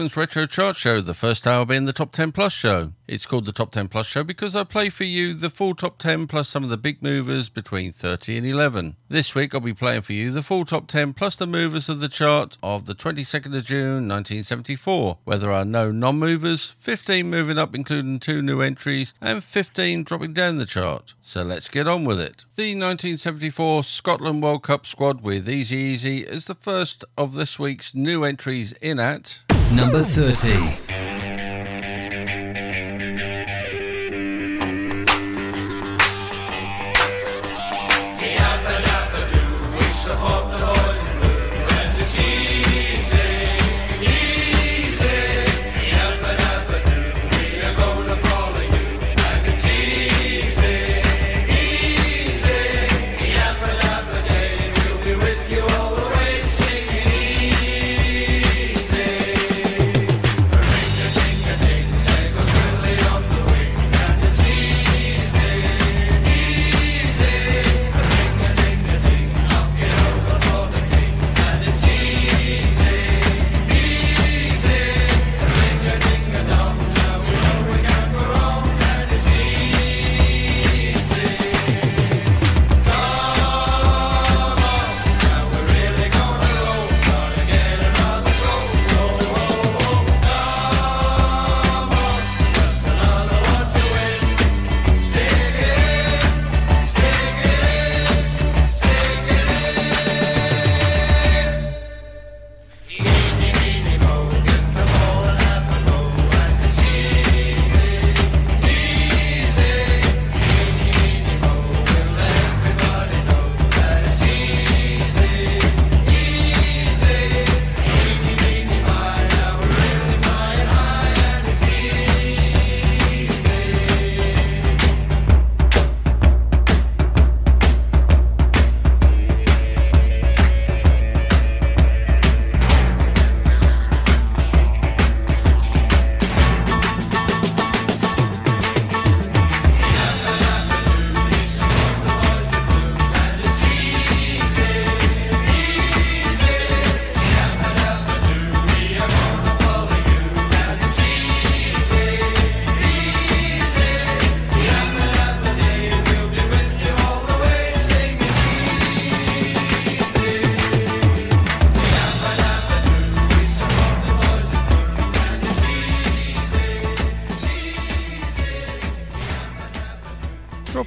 Retro Chart Show, the first hour being the Top 10 Plus show. It's called the Top 10 Plus show because I play for you the full Top 10 plus some of the big movers between 30 and 11. This week I'll be playing for you the full Top 10 plus the movers of the chart of the 22nd of June 1974, where there are no non movers, 15 moving up, including two new entries, and 15 dropping down the chart. So let's get on with it. The 1974 Scotland World Cup squad with Easy Easy is the first of this week's new entries in at number 30.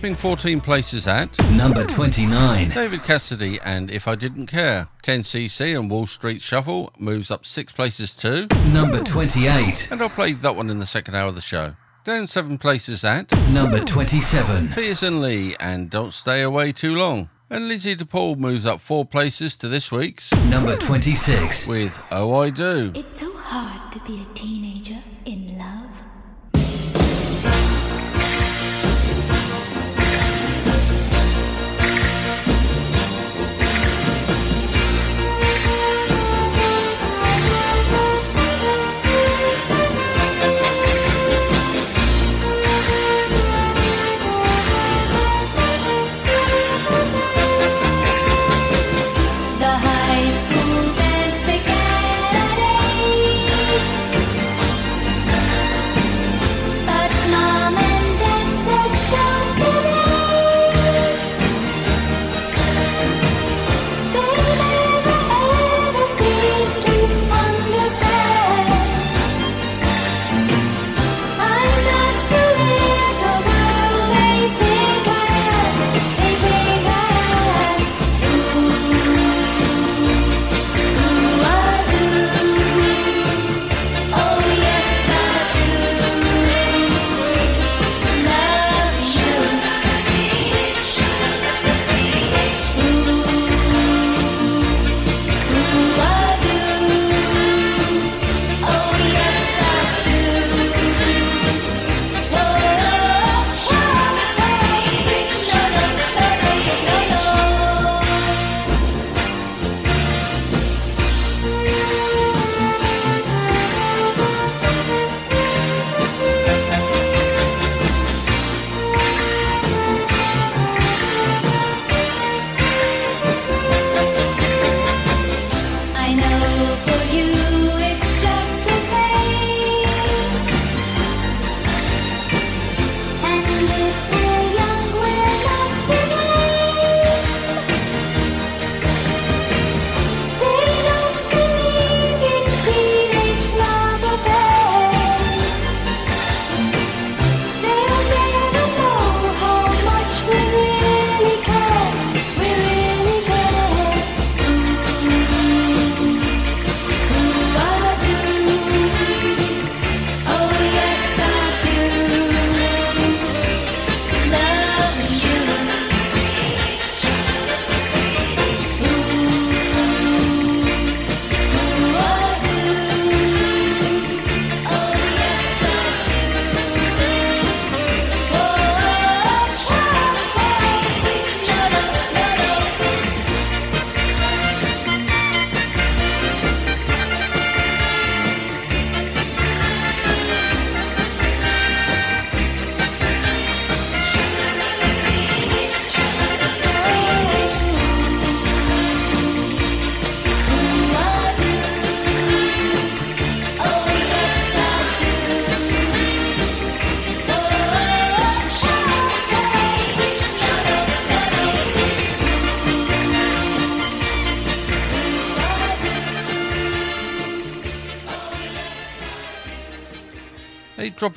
Dropping 14 places at number 29. David Cassidy and If I Didn't Care. 10cc and Wall Street Shuffle moves up six places to number 28. And I'll play that one in the second hour of the show. Down seven places at number 27. Peters and Lee and Don't Stay Away Too Long. And Lynsey de Paul moves up four places to this week's number 26 with Oh I Do. It's so hard to be a teenager in love.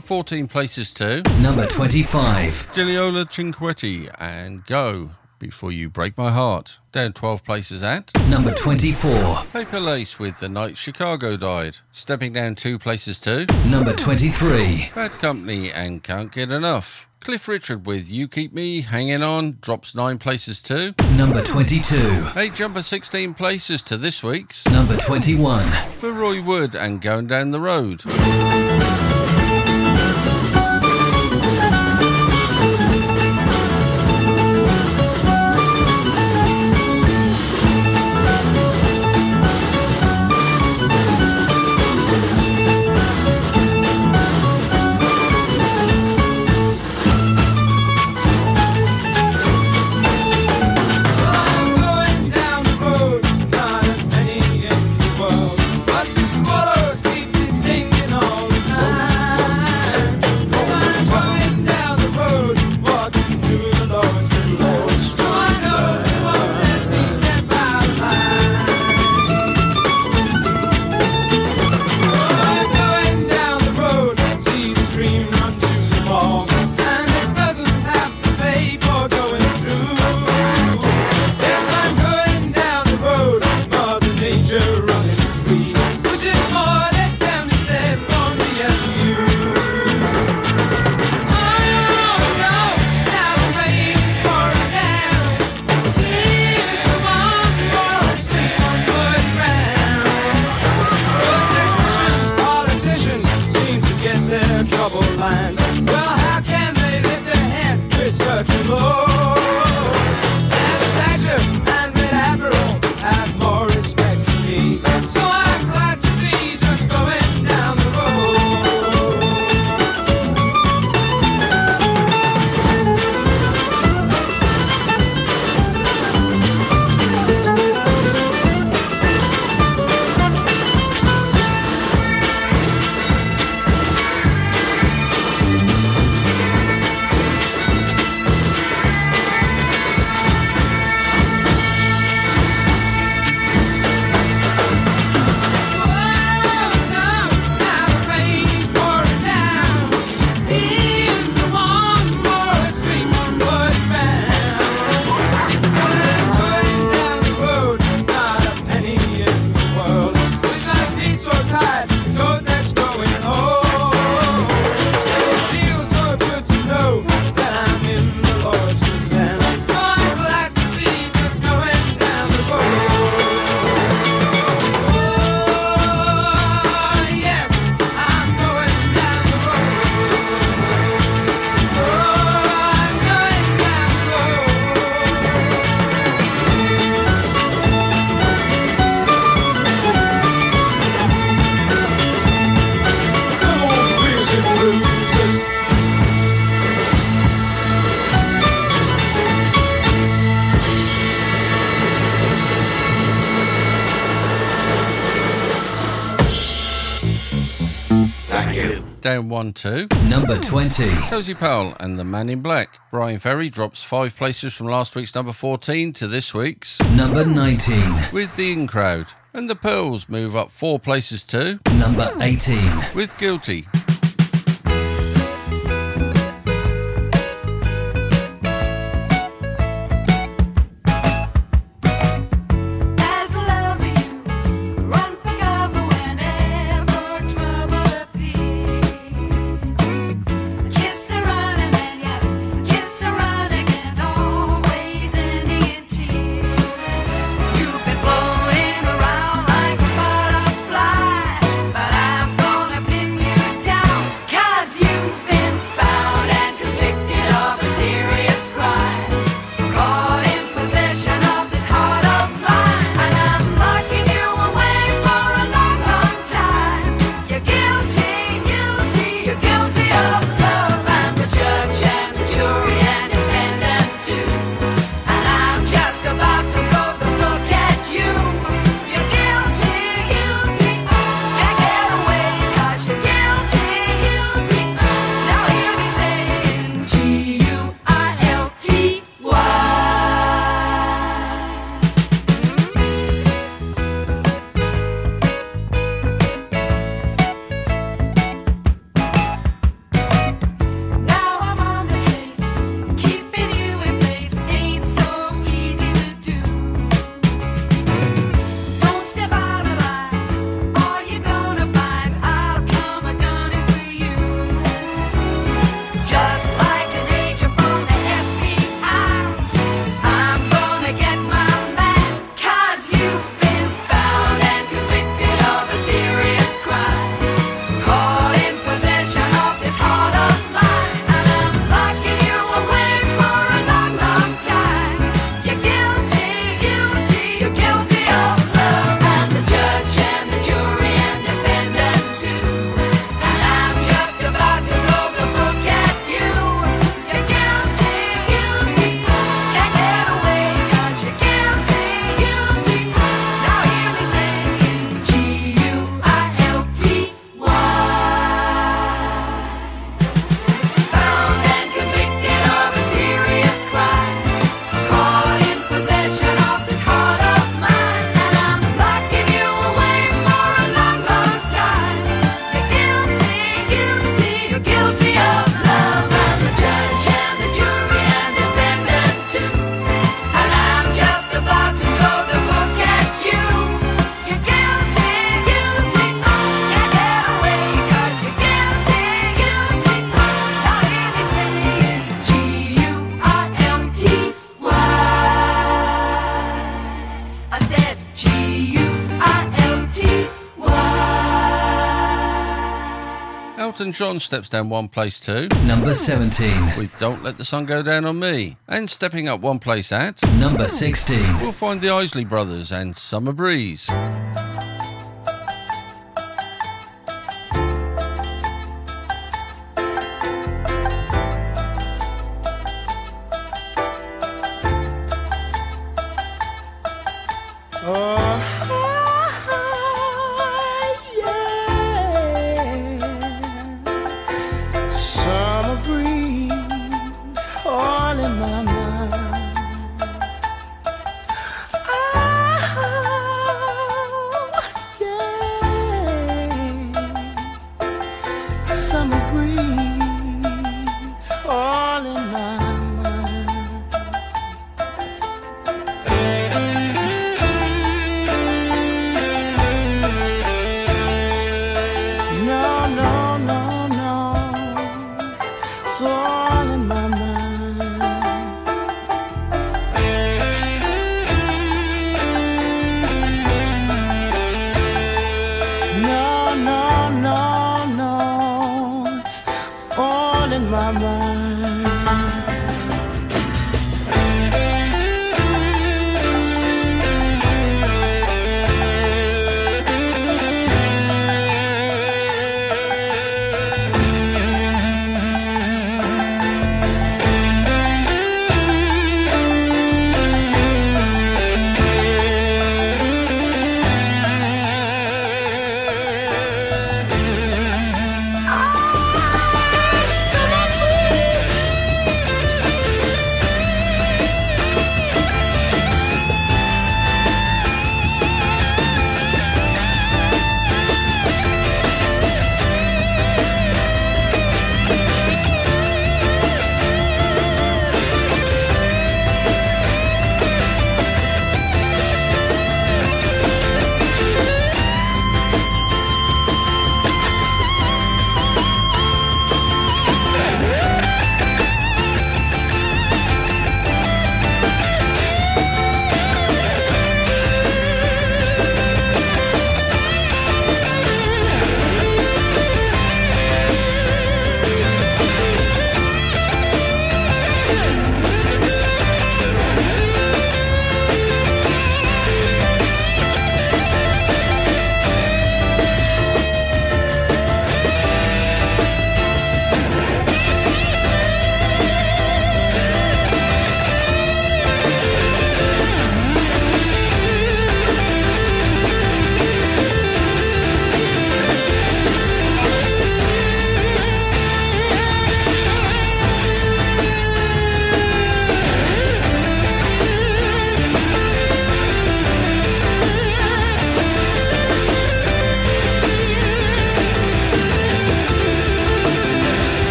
Drop 14 places to Number 25. Giliola Cinquetti and Go Before You Break My Heart. Down 12 places at Number 24. Paper Lace with The Night Chicago Died. Stepping down two places to Number 23. Bad Company and Can't Get Enough. Cliff Richard with You Keep Me Hanging On drops nine places to Number 22. eight jumper 16 places to this week's Number 21. for Roy Wood and Going Down the Road. Down one, two. Number 20. Cozy Powell and the Man in Black. Bryan Ferry drops five places from last week's number 14 to this week's Number 19. with the In Crowd. And the Pearls move up four places to Number 18. with Guilty. Elton John steps down one place too, Number 17. with Don't Let the Sun Go Down on Me. And stepping up one place at, Number 16. we'll find the Isley Brothers and Summer Breeze.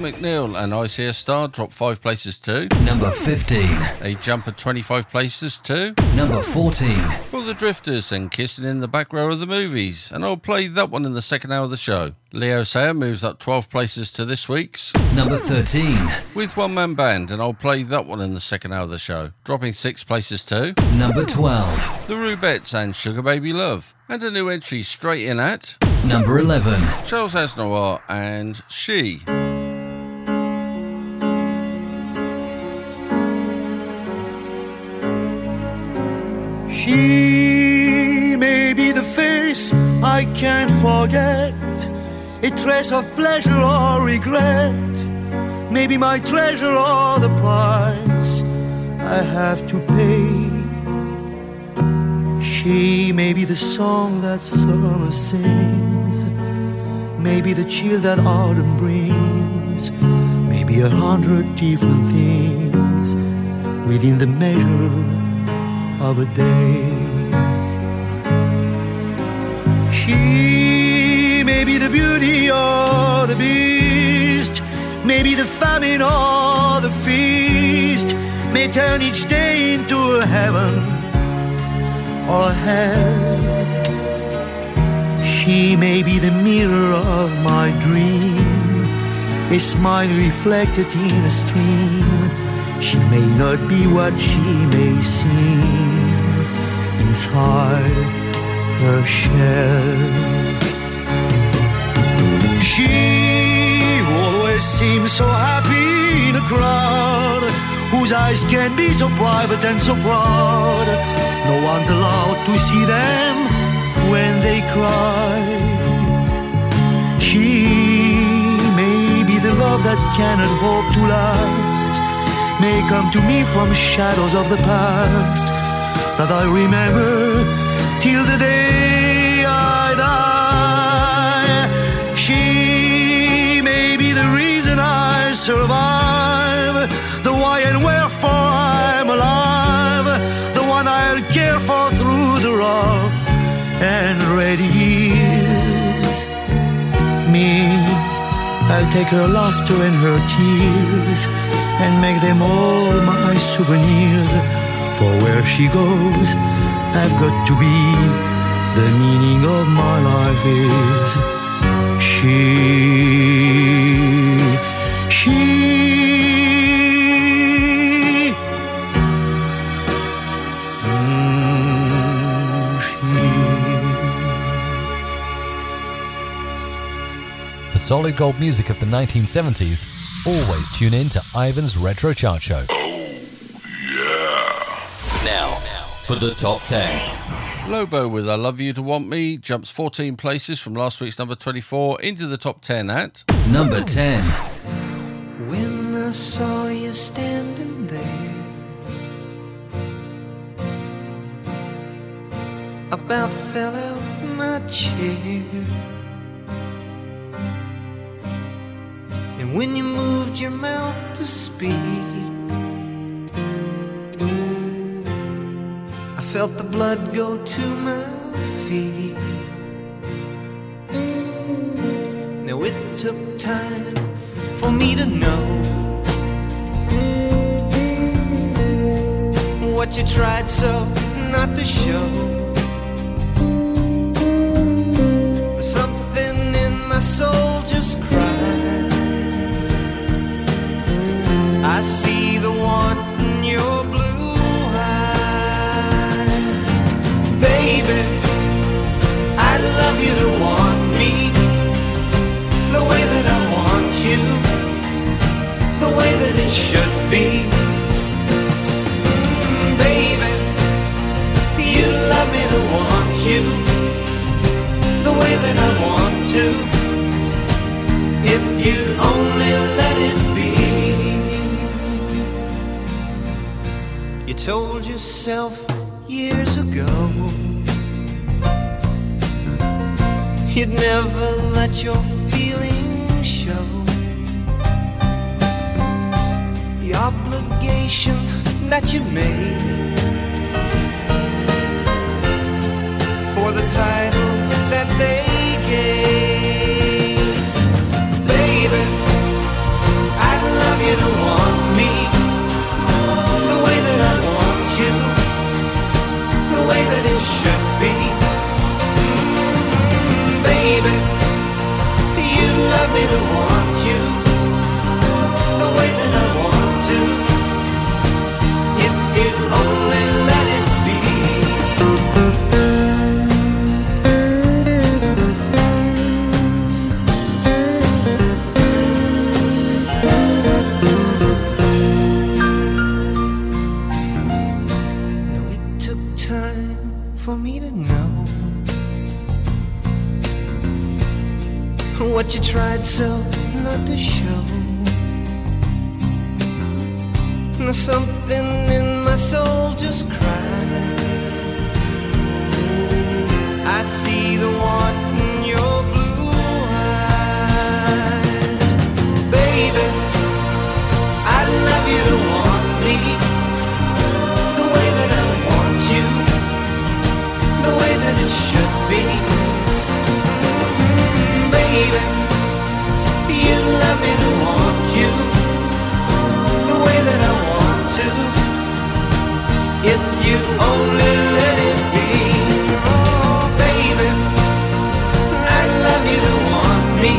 MacNeal and I See a Star drop five places too. Number 15. A jump of 25 places too. Number 14. For the Drifters and Kissing in the Back Row of the Movies. And I'll play that one in the second hour of the show. Leo Sayer moves up 12 places to this week's Number 13. with One Man Band. And I'll play that one in the second hour of the show. Dropping six places too. Number 12. The Rubettes and Sugar Baby Love. And a new entry straight in at Number 11. Charles Aznavour and She. She may be the face I can't forget, a trace of pleasure or regret, maybe my treasure or the price I have to pay. She may be the song that summer sings, maybe the chill that autumn brings, maybe a hundred different things within the measure of a day. She may be the beauty or the beast, maybe the famine or the feast, may turn each day into a heaven or hell. She may be the mirror of my dream, a smile reflected in a stream. She may not be what she may seem inside her shell. She always seems so happy in a crowd whose eyes can be so private and so proud. No one's allowed to see them when they cry. She may be the love that cannot hope to last, may come to me from shadows of the past that I remember till the day I die. She may be the reason I survive, the why and wherefore I'm alive, the one I'll care for through the rough and ready years. Me, I'll take her laughter and her tears and make them all my souvenirs. For where she goes, I've got to be. The meaning of my life is she. She. Mm, she. For solid gold music of the 1970s, always tune in to Ivan's Retro Chart Show. Oh, Yeah. Now, for the top 10. Lobo with I Love You to Want Me jumps 14 places from last week's number 24 into the top 10 at Number 10. When I saw you standing there, about fell out my chair. And when you moved your mouth to speak, I felt the blood go to my feet. Now it took time for me to know what you tried so not to show. Something in my soul just cried. Should be. Baby, you love me to want you, the way that I want to. If you'd only let it be. You told yourself years ago You'd never let your feelings obligation that you made for the title that they gave. Baby, I'd love you to want me the way that I want you, the way that it should be. Baby, you'd love me to want you tried so not to show. Now something in my soul just cried. I see the want in your blue eyes, baby. I'd love you to want me the way that I want you, the way that it should be. me to want you the way that I want to. If you only let it be, oh baby, I'd love you to want me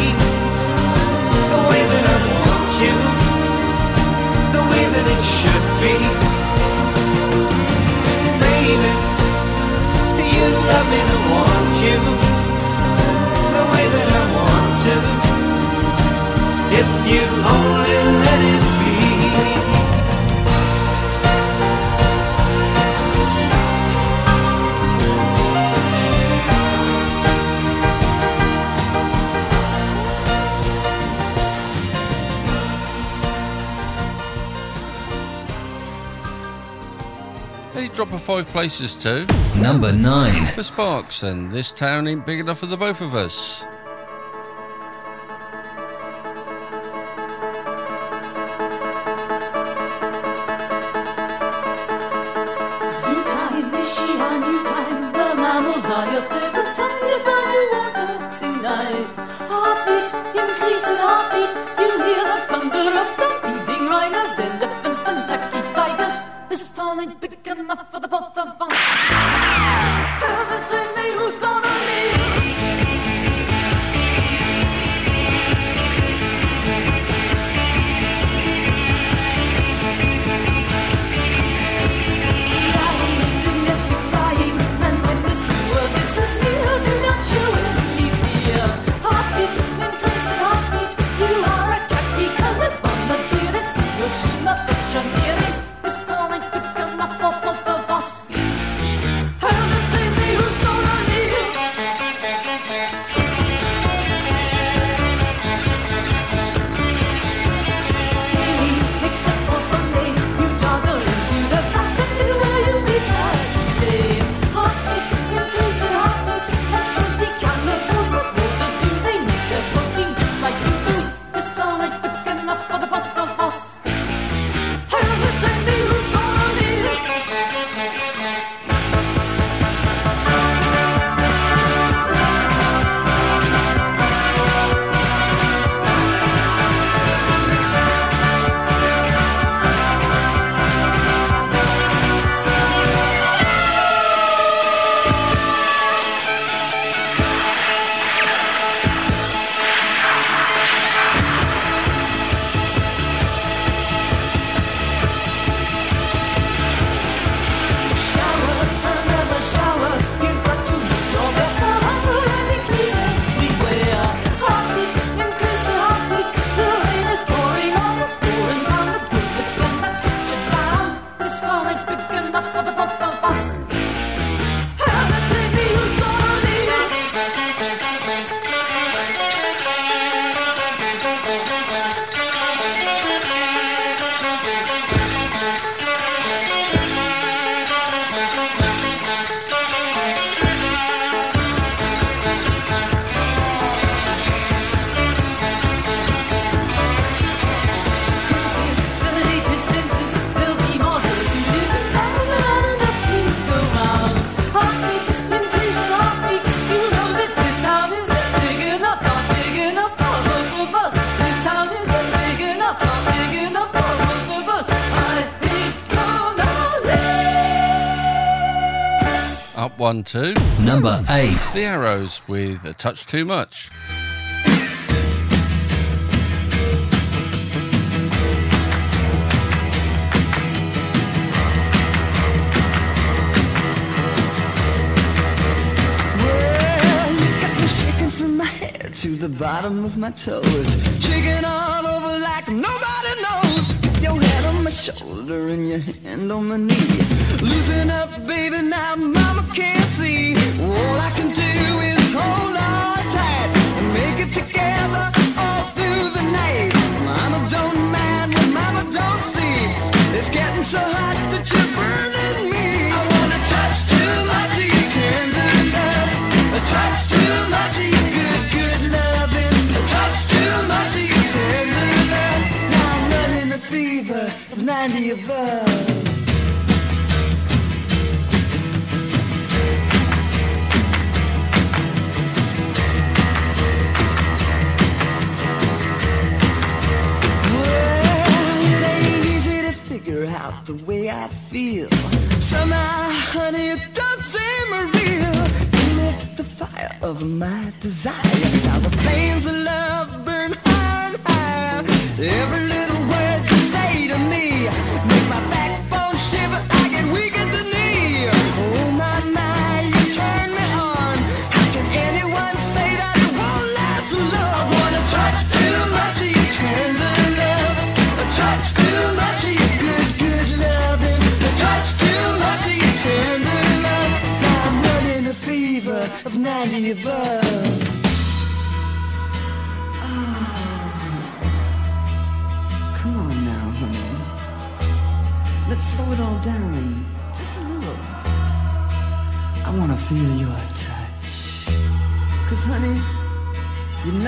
the way that I want you, the way that it should be. Baby, you love me to want you. drop of five places to number nine. For Sparks, and this town ain't big enough for the both of us. to number eight The Arrows with A Touch Too Much. to the bottom of my toes. Shaking all over like nobody knows. With your head on my shoulder and your hand on my knee. Loosen up, baby, now can't see all I can do.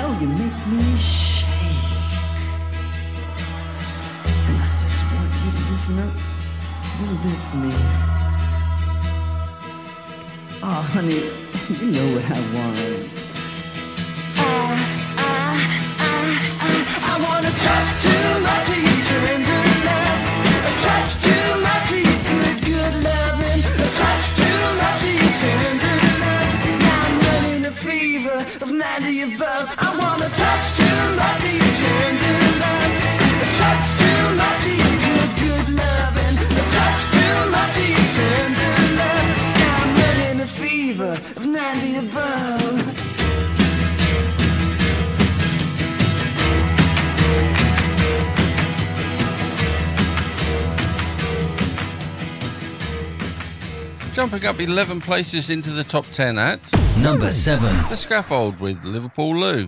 Know you make me shake. And I just want you to loosen up a little bit for me. Oh, honey, you know what I want. Jumping up 11 places into the top 10 at Number 7. The Scaffold with Liverpool Lou.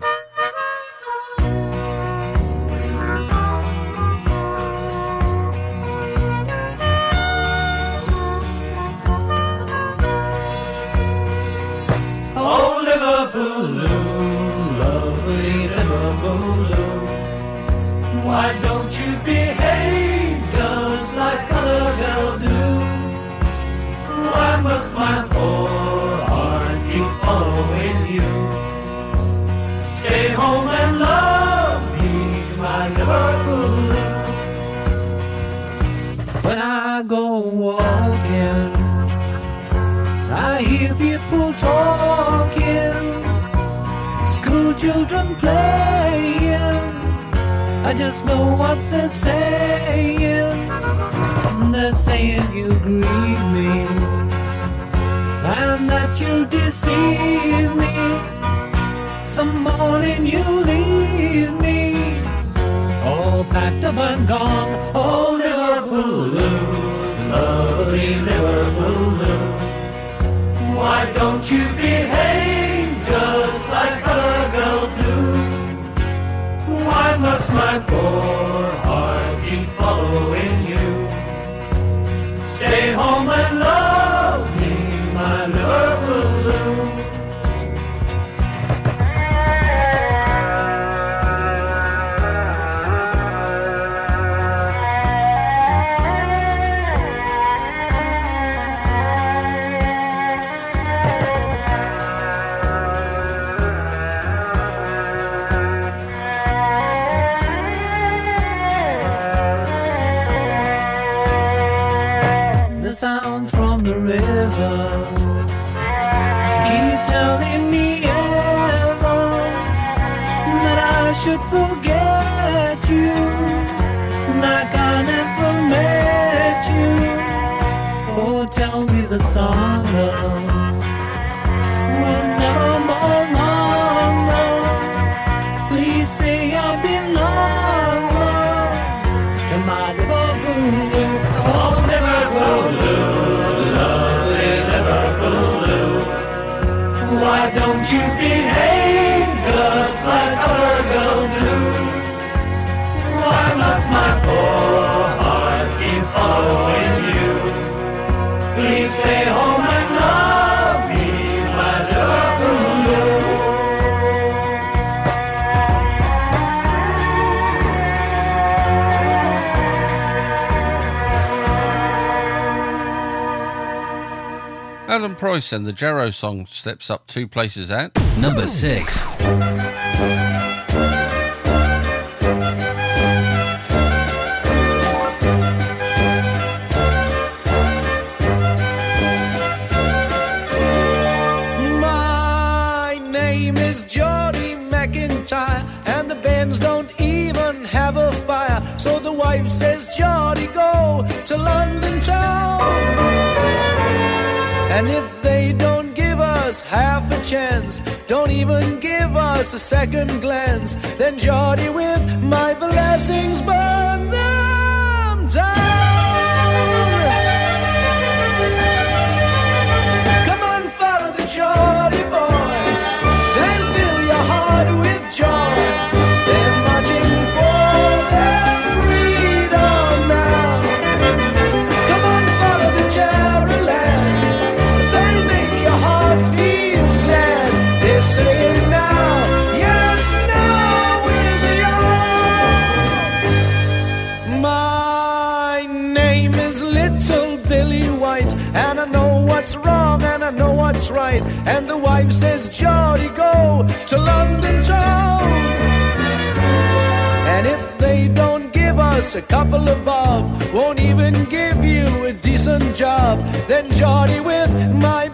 Just know what they're saying. They're saying you grieve me, and that you deceive me. Some morning you leave me, all packed up and gone. Oh, Liverpool, lovely Liverpool. Why don't you behave my poor Alan Price and the Jarrow song steps up two places at Number 6. My name is Geordie McIntyre, and the bands don't even have a fire. So the wife says, Geordie, go to London town. And if they don't give us half a chance, don't even give us a second glance, then Geordie, with my blessings, burn them down. Come on, follow the Geordie boys. Then fill your heart with joy. horse ride, and the wife says, "Geordie, go to London town. And if they don't give us a couple of bob, won't even give you a decent job, then Geordie, with my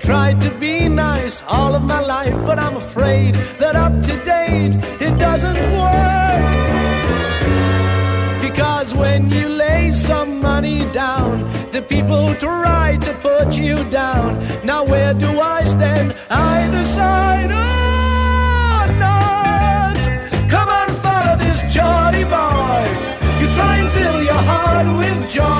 tried to be nice all of my life, but I'm afraid that up to date it doesn't work. Because when you lay some money down, the people try to put you down. Now where do I stand? Either side or not? Come on, follow this Johnny boy. You try and fill your heart with joy.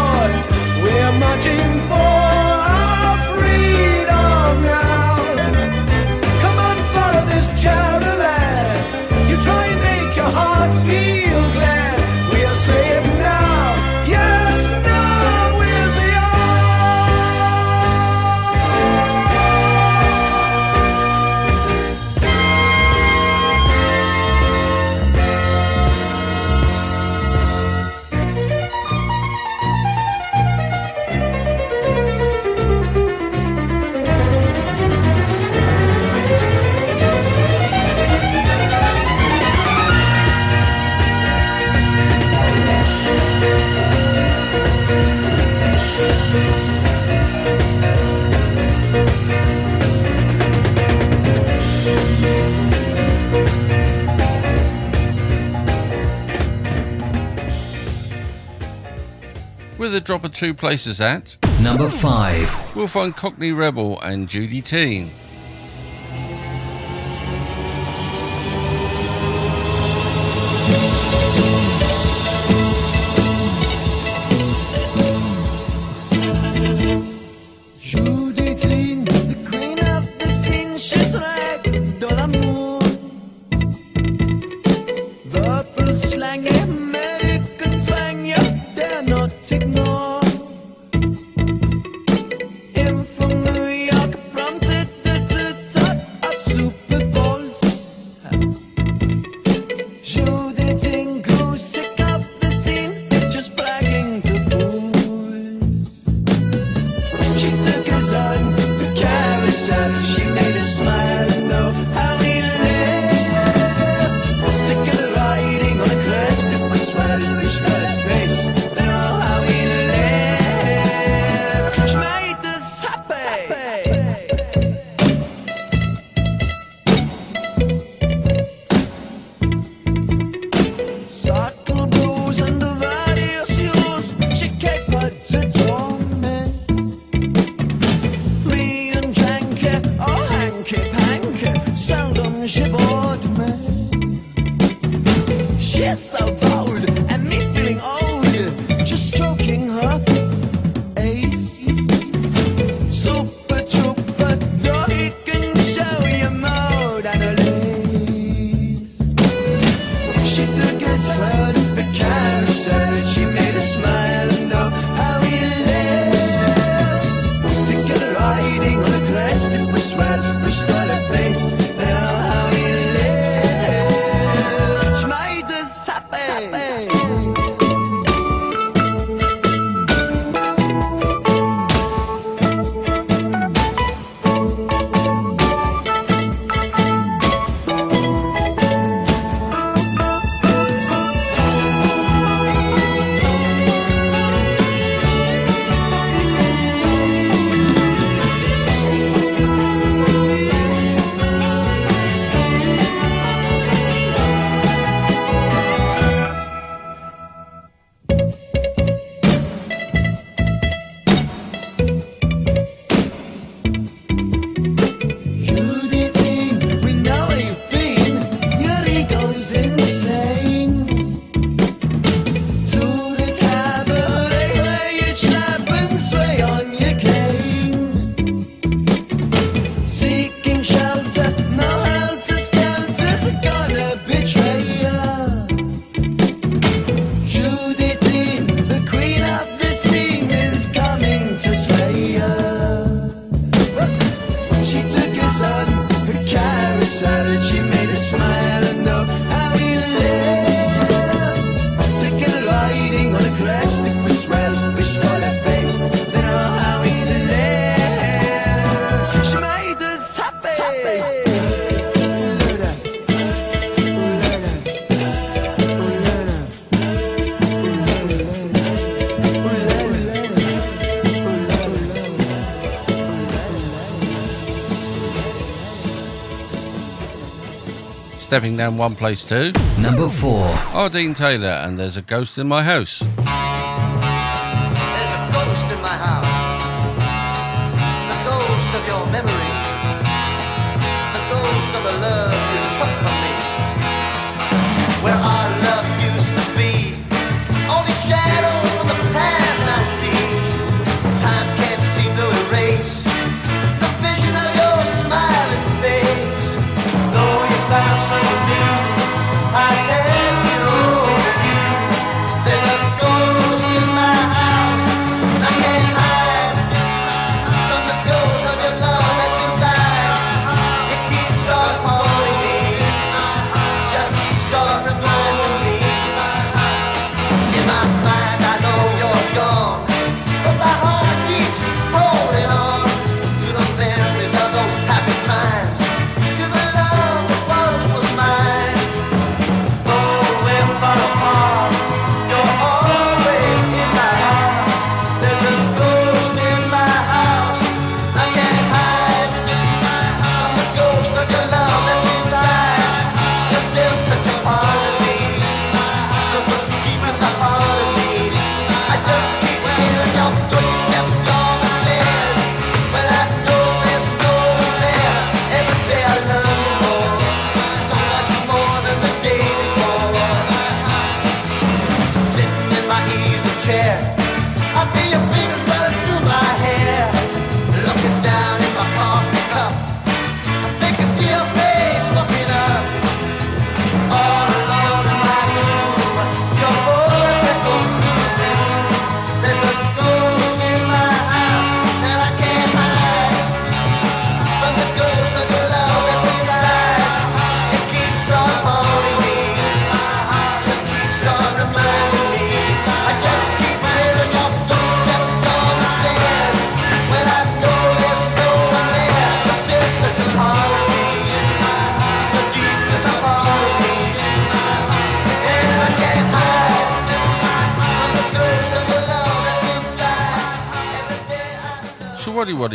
with a drop of two places at number five. We'll find Cockney Rebel and Judy Teen. down one place too. Number four. Oh, Dean Taylor, and there's a ghost in my house.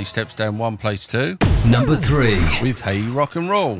steps down one, place two. Number three. With Hey Rock and Roll.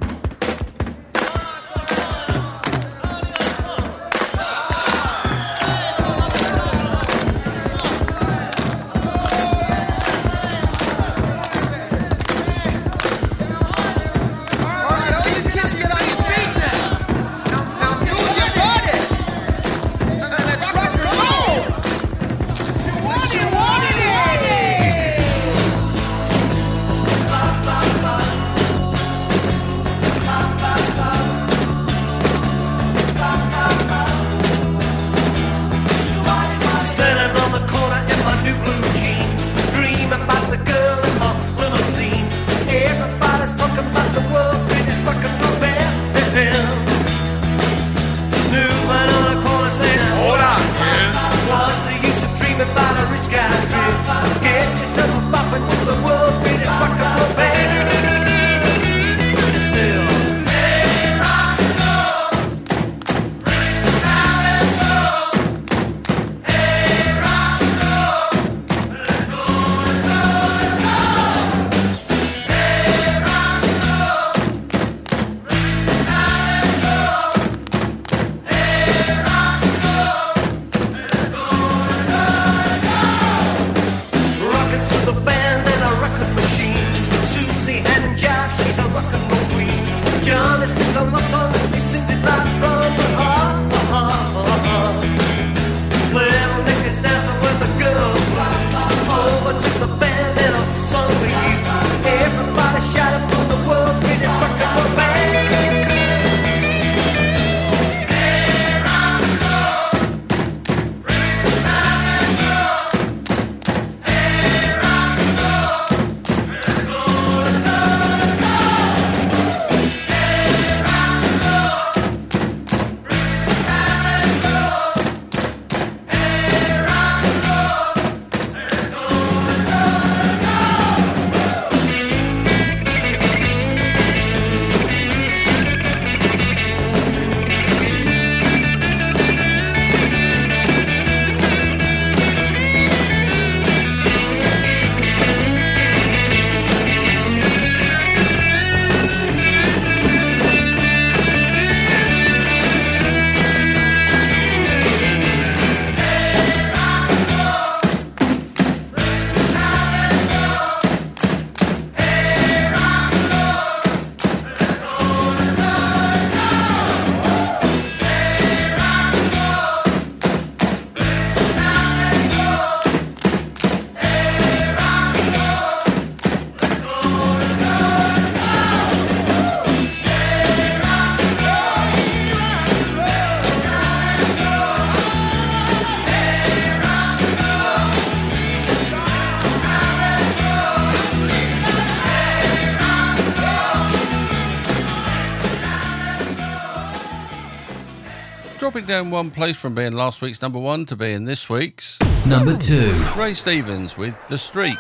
Dropping down one place from being last week's number one to being this week's. Number two. Ray Stevens with The Streak.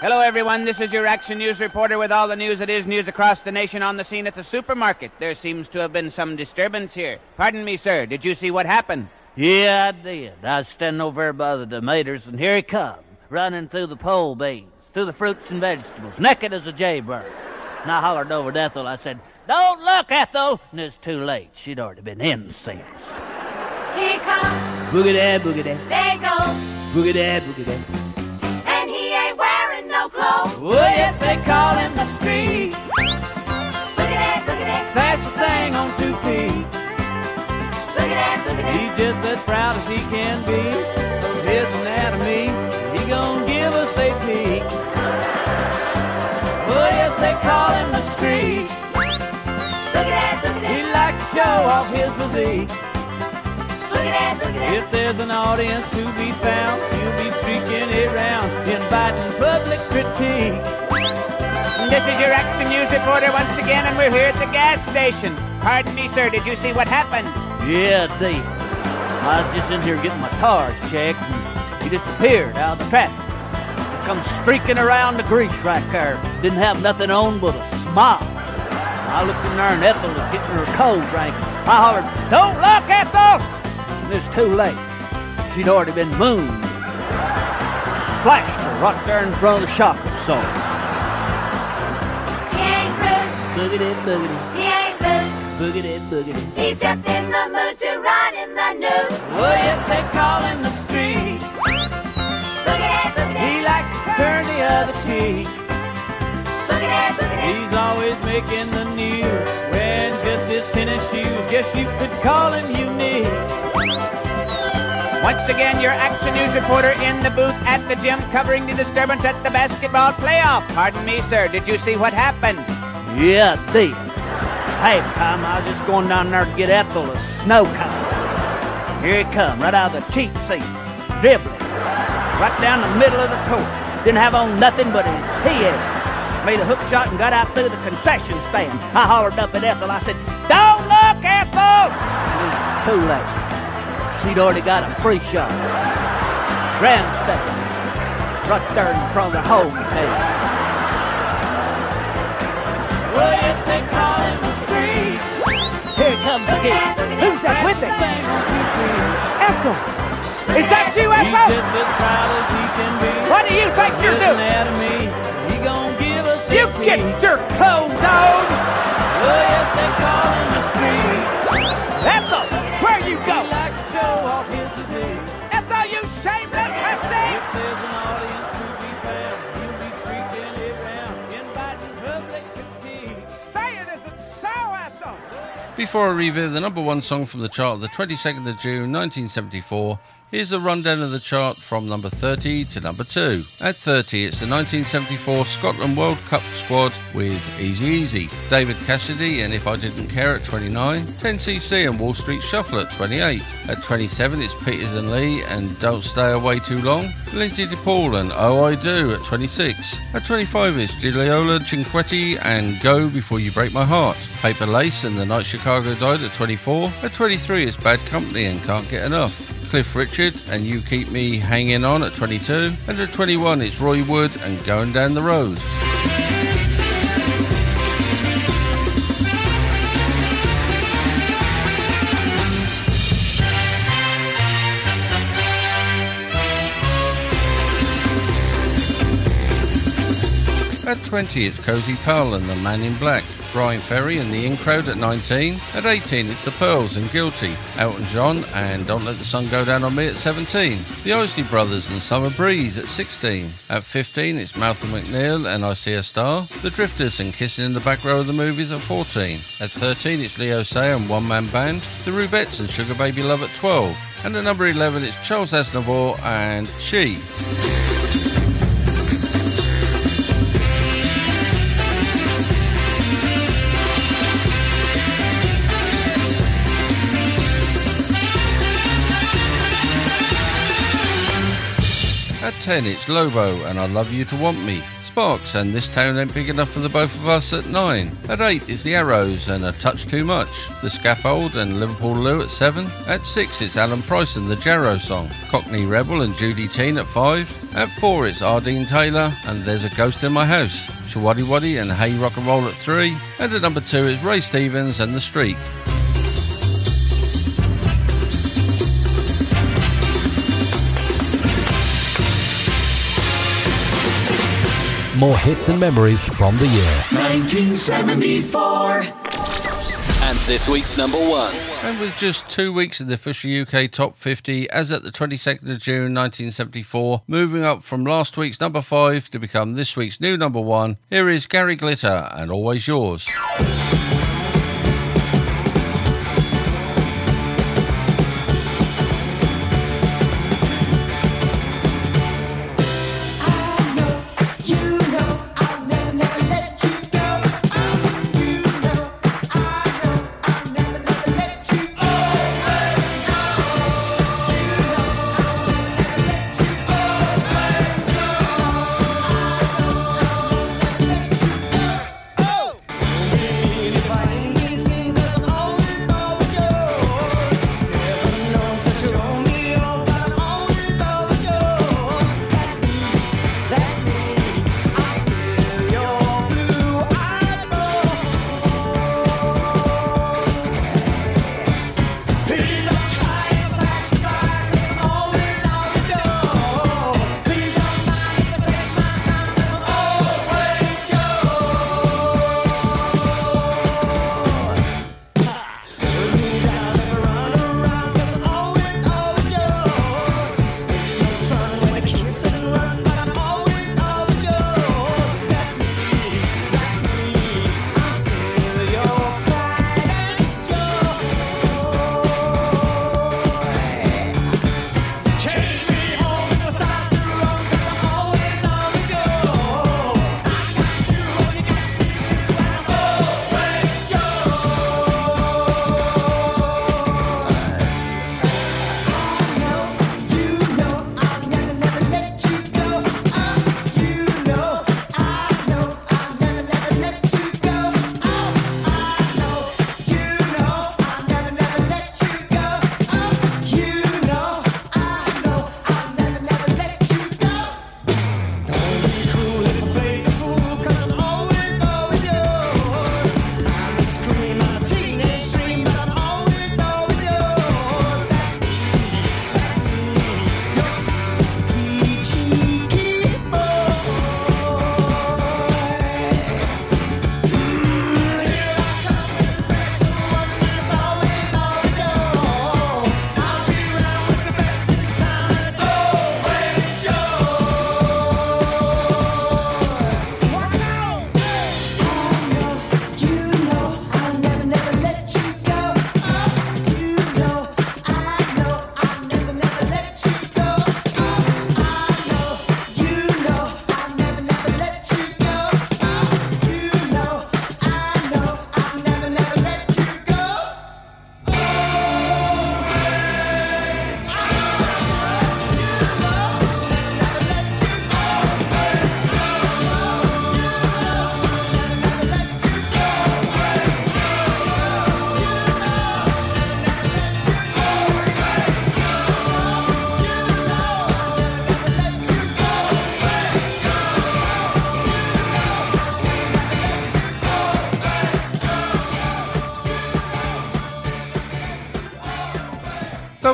Hello, everyone. This is your Action News reporter with all the news that is news across the nation on the scene at the supermarket. There seems to have been some disturbance here. Pardon me, sir. Did you see what happened? Yeah, I did. I was standing over there by the tomatoes, and here he come, running through the pole beans, through the fruits and vegetables, naked as a jaybird. And I hollered over to Ethel. I said, Don't look, Ethel! And it's too late. She'd already been in since. Here he comes, Boogie dad, boogie dad, there he goes, boogie dad, boogie dad. and he ain't wearing no clothes. Well, yes, they call him the street. Look at that, look Fastest thing on two feet. that, look at that. He's just as proud as he can be of his anatomy. Call him the street. Look at that, look at that. He likes to show off his physique. look at that, look at that. If there's an audience to be found, he'll be streaking it round, inviting public critique. This is your Action News reporter once again, and we're here at the gas station. Pardon me, sir. Did you see what happened? Yeah, I did. I was just in here getting my tires checked, and he just appeared out of the traffic. Come streaking around the grease right there. Didn't have nothing on but a smile. I looked in there, and Ethel was getting her cold drink. I hollered, Don't look, Ethel! And it's too late. She'd already been mooned. Flashed her right there in front of the shop so. He ain't rude, Boogity, boogity, he ain't rude. boogity, boogity. He's just in the mood to run in the nude. Well, yes, they call him the He's always making the news, wearing just his tennis shoes. Guess you could call him unique. Once again, your Action News reporter in the booth at the gym covering the disturbance at the basketball playoff. Pardon me, sir. Did you see what happened? Yeah, did. Hey, time I was just going down there to get Ethel a snow cone. Here he come, right out of the cheap seats, dribbling, right down the middle of the court. Didn't have on nothing but his PAs. Made a hook shot and got out through the concession stand. I hollered up at Ethel. I said, "Don't look, Ethel!" It was too late. She'd already got a free shot. Grandstand, right there in front of the home table. Well, yes, they call him the street. Here it comes again. Who's that with it? thing on two feet. Ethel! Is that you, He's Ethel? just as proud as he can be. What do you think you're His doing? anatomy, he gon' give us a You get your clothes on! Well, yes, they call him the street. Ethel, where you He go? likes to show off his physique. Ethel, you shameless hussy! If there's an audience to be found, he'll be streaking it round, inviting public critique. Say it isn't so, Ethel! Before I reveal the number one song from the chart of the 22nd of June 1974, here's a rundown of the chart from number 30 to number 2. At 30, it's the 1974 Scotland World Cup squad with Easy Easy, David Cassidy and If I Didn't Care at 29, 10cc and Wall Street Shuffle at 28. At 27, it's Peters and Lee and Don't Stay Away Too Long, Lynsey de Paul and Oh I Do at 26. At 25, it's Gigliola Cinquetti and Go Before You Break My Heart, Paper Lace and The Night Chicago Died at 24. At 23, it's Bad Company and Can't Get Enough. Cliff Richard and You Keep Me Hanging On at 22. And at 21, it's Roy Wood and Going Down the Road. At 20, it's Cozy Powell and the Man in Black. Bryan Ferry and the In Crowd at 19. At 18, it's The Pearls and Guilty. Elton John and Don't Let the Sun Go Down on Me at 17. The Isley Brothers and Summer Breeze at 16. At 15, it's Mouth and MacNeal and I See a Star. The Drifters and Kissing in the Back Row of the Movies at 14. At 13, it's Leo Sayer and One Man Band. The Rubettes and Sugar Baby Love at 12. And at number 11, it's Charles Aznavour and She. 10, it's Lobo and I Love You to Want Me. Sparks and This Town Ain't Big Enough for the Both of Us at 9. At 8 is The Arrows and A Touch Too Much. The Scaffold and Liverpool Lou at 7. At 6 it's Alan Price and The Jarrow Song. Cockney Rebel and Judy Teen at 5. At 4 it's R. Dean Taylor and There's a Ghost in My House. Showaddywaddy and Hey Rock and Roll at 3. And at number 2 is Ray Stevens and The Streak. More hits and memories from the year. 1974. And this week's number one. And with just two weeks in the official UK Top 50, as at the 22nd of June 1974, moving up from last week's number five to become this week's new number one, here is Gary Glitter and Always Yours.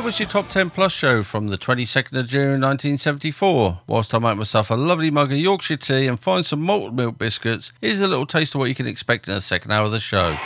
Was your Top 10 Plus show from the 22nd of June 1974. Whilst I make myself a lovely mug of Yorkshire tea and find some malted milk biscuits, here's a little taste of what you can expect in the second hour of the show.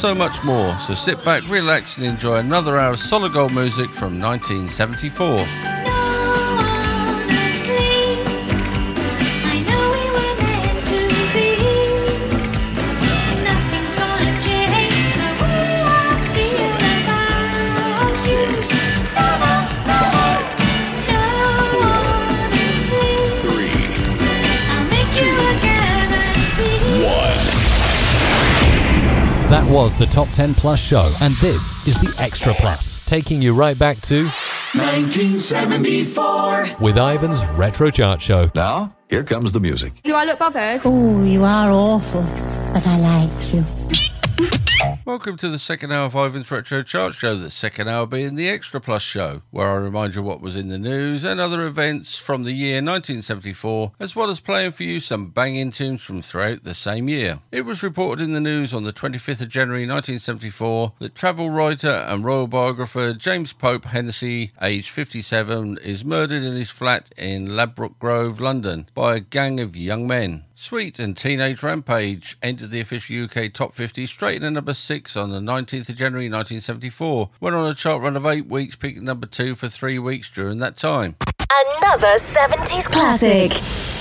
So much more. So sit back, relax, and enjoy another hour of solid gold music from 1974. Was the Top 10 Plus show, and this is the Extra Plus, taking you right back to 1974. with Ivan's Retro Chart Show. Now, here comes the music. Do I look bothered? Oh, you are awful, but I like you. Welcome to the second hour of Ivan's Retro Chart Show, the second hour being the Extra Plus show, where I remind you what was in the news and other events from the year 1974, as well as playing for you some banging tunes from throughout the same year. It was reported in the news on the 25th of January 1974 that travel writer and royal biographer James Pope Hennessy, aged 57, is murdered in his flat in Ladbroke Grove, London, by a gang of young men. Sweet and Teenage Rampage entered the official UK Top 50 straight in number 6 on the 19th of January 1974, went on a chart run of 8 weeks, peaking number 2 for 3 weeks during that time. Another 70s classic.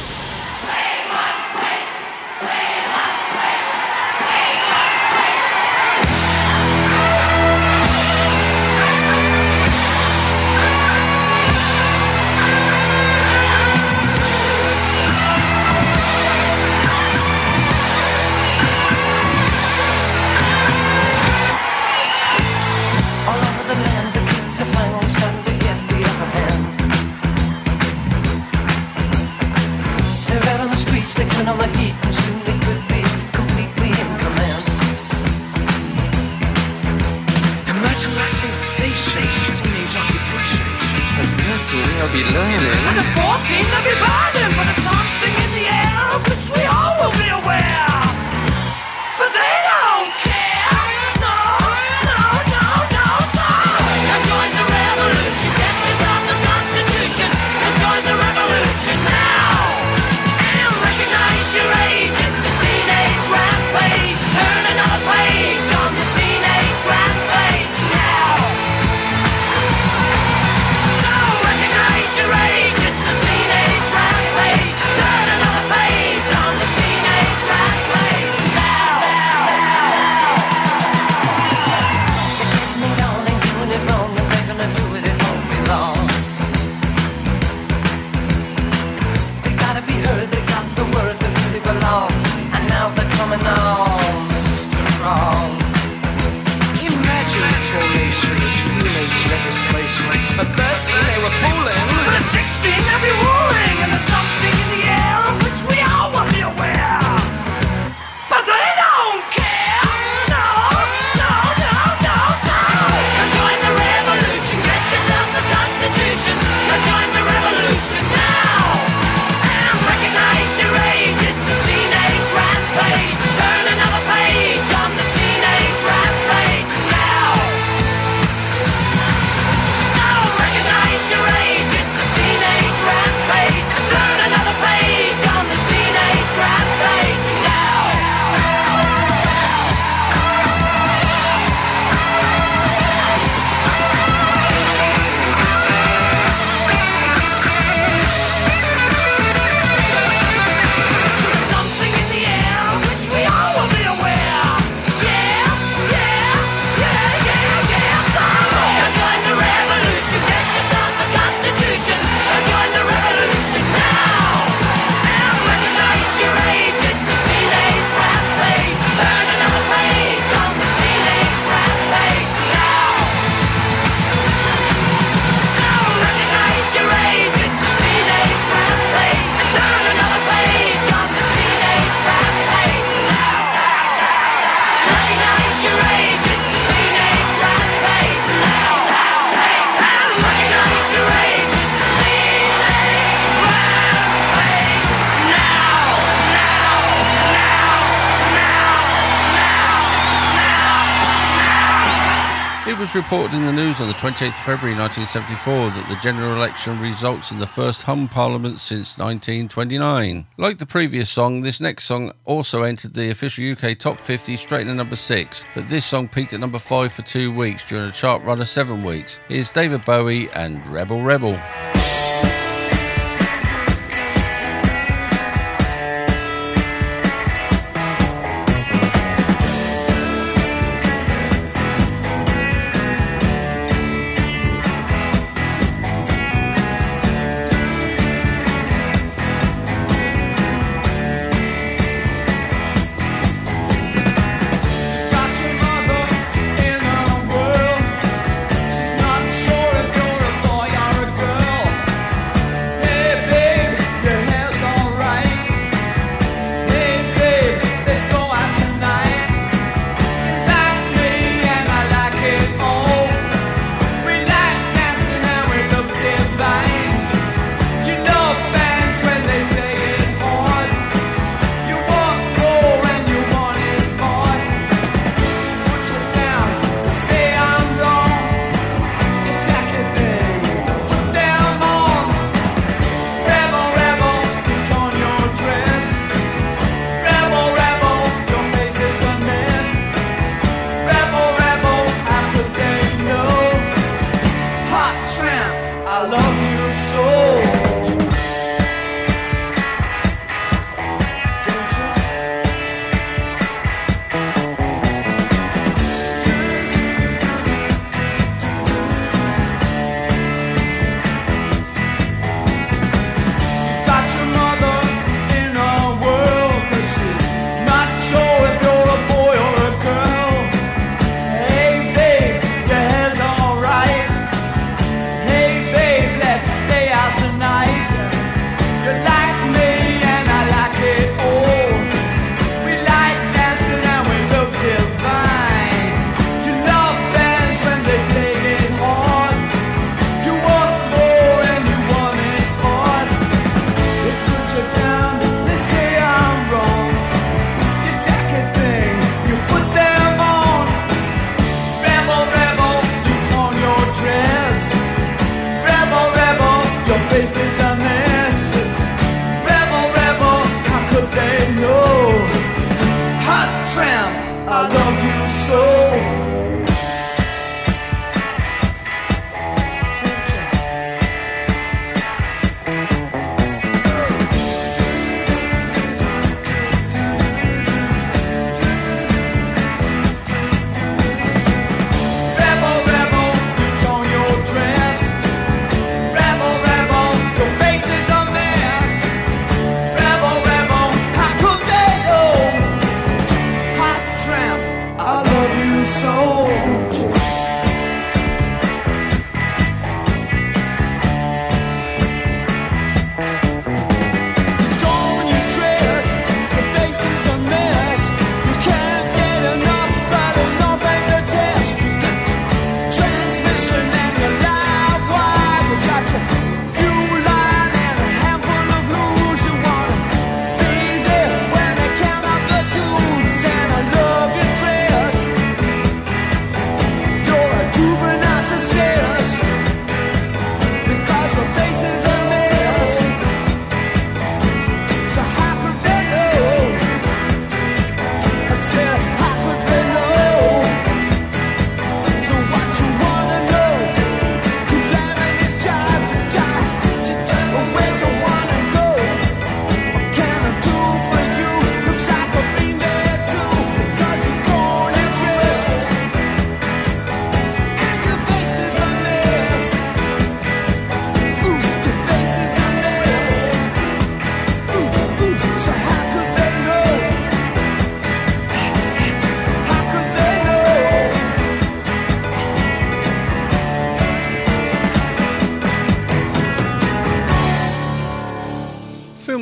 was reported in the news on the 28th of February 1974 that the general election results in the first hung parliament since 1929. Like the previous song, this next song also entered the official UK top 50 straight to number 6, but this song peaked at number 5 for two weeks during a chart run of seven weeks. Here's David Bowie and Rebel Rebel.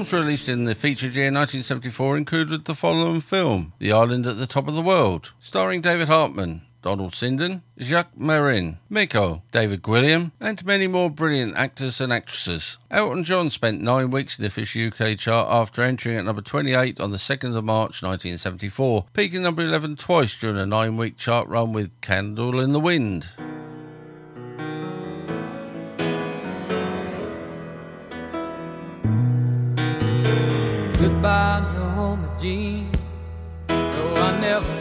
films released in the feature year 1974 included the following film, The Island at the Top of the World, starring David Hartman, Donald Sinden, Jacques Marin, Mako, David Gwillim, and many more brilliant actors and actresses. Elton John spent nine weeks in the Fish UK chart after entering at number 28 on the 2nd of March 1974, peaking number 11 twice during a nine week chart run with Candle in the Wind. Goodbye, Norma Jean. No, I never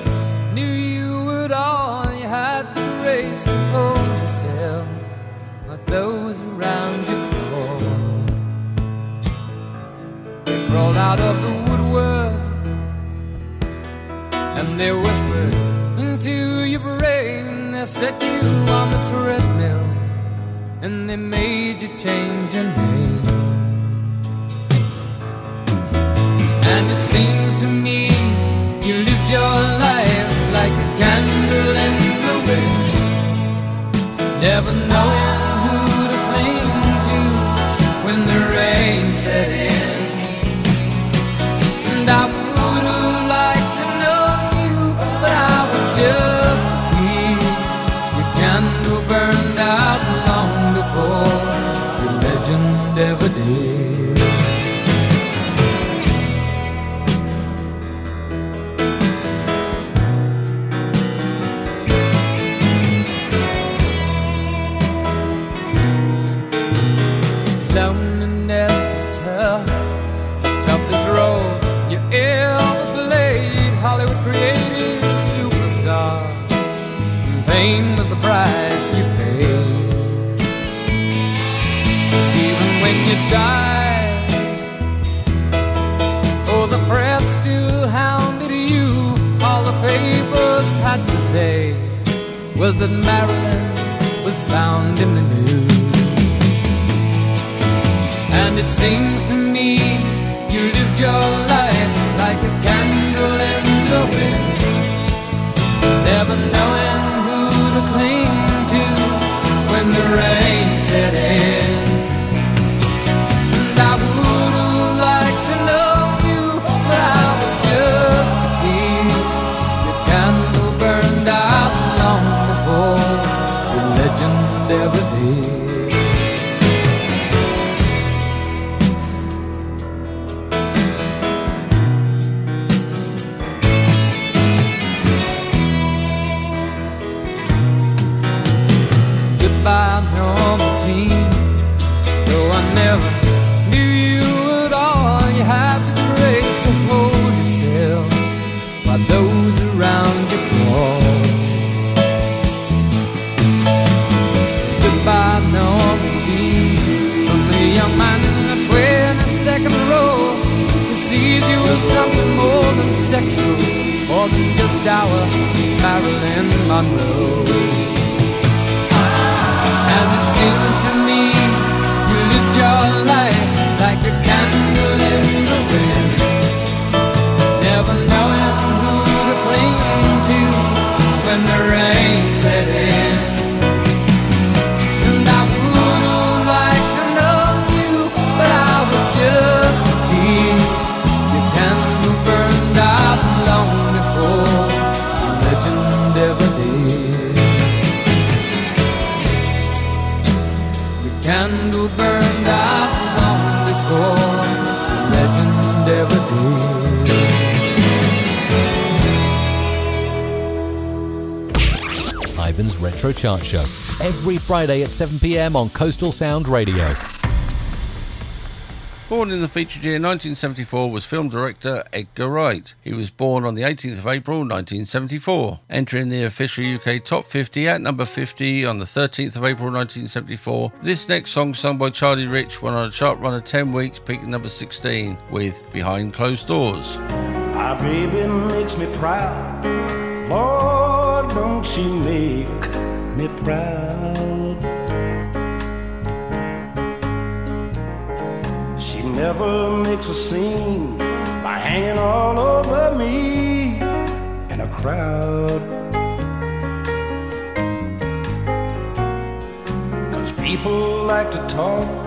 knew you at all. You had the grace to hold yourself while those around you crawled. They crawled out of the woodwork and they whispered into your brain. They set you on the treadmill and they made you change your name. And it seems to me you lived your life like a candle in the wind, never knowing that Marilyn was found in the news. And it seems to me you lived your Friday at 7 pm on Coastal Sound Radio. Born in the featured year 1974 was film director Edgar Wright. He was born on the 18th of April 1974, entering the official UK Top 50 at number 50 on the 13th of April 1974. This next song, sung by Charlie Rich, went on a chart run of 10 weeks, peaking number 16 with Behind Closed Doors. My baby makes me proud. Lord, don't she make me proud? Never makes a scene by hanging all over me in a crowd. Cause people like to talk.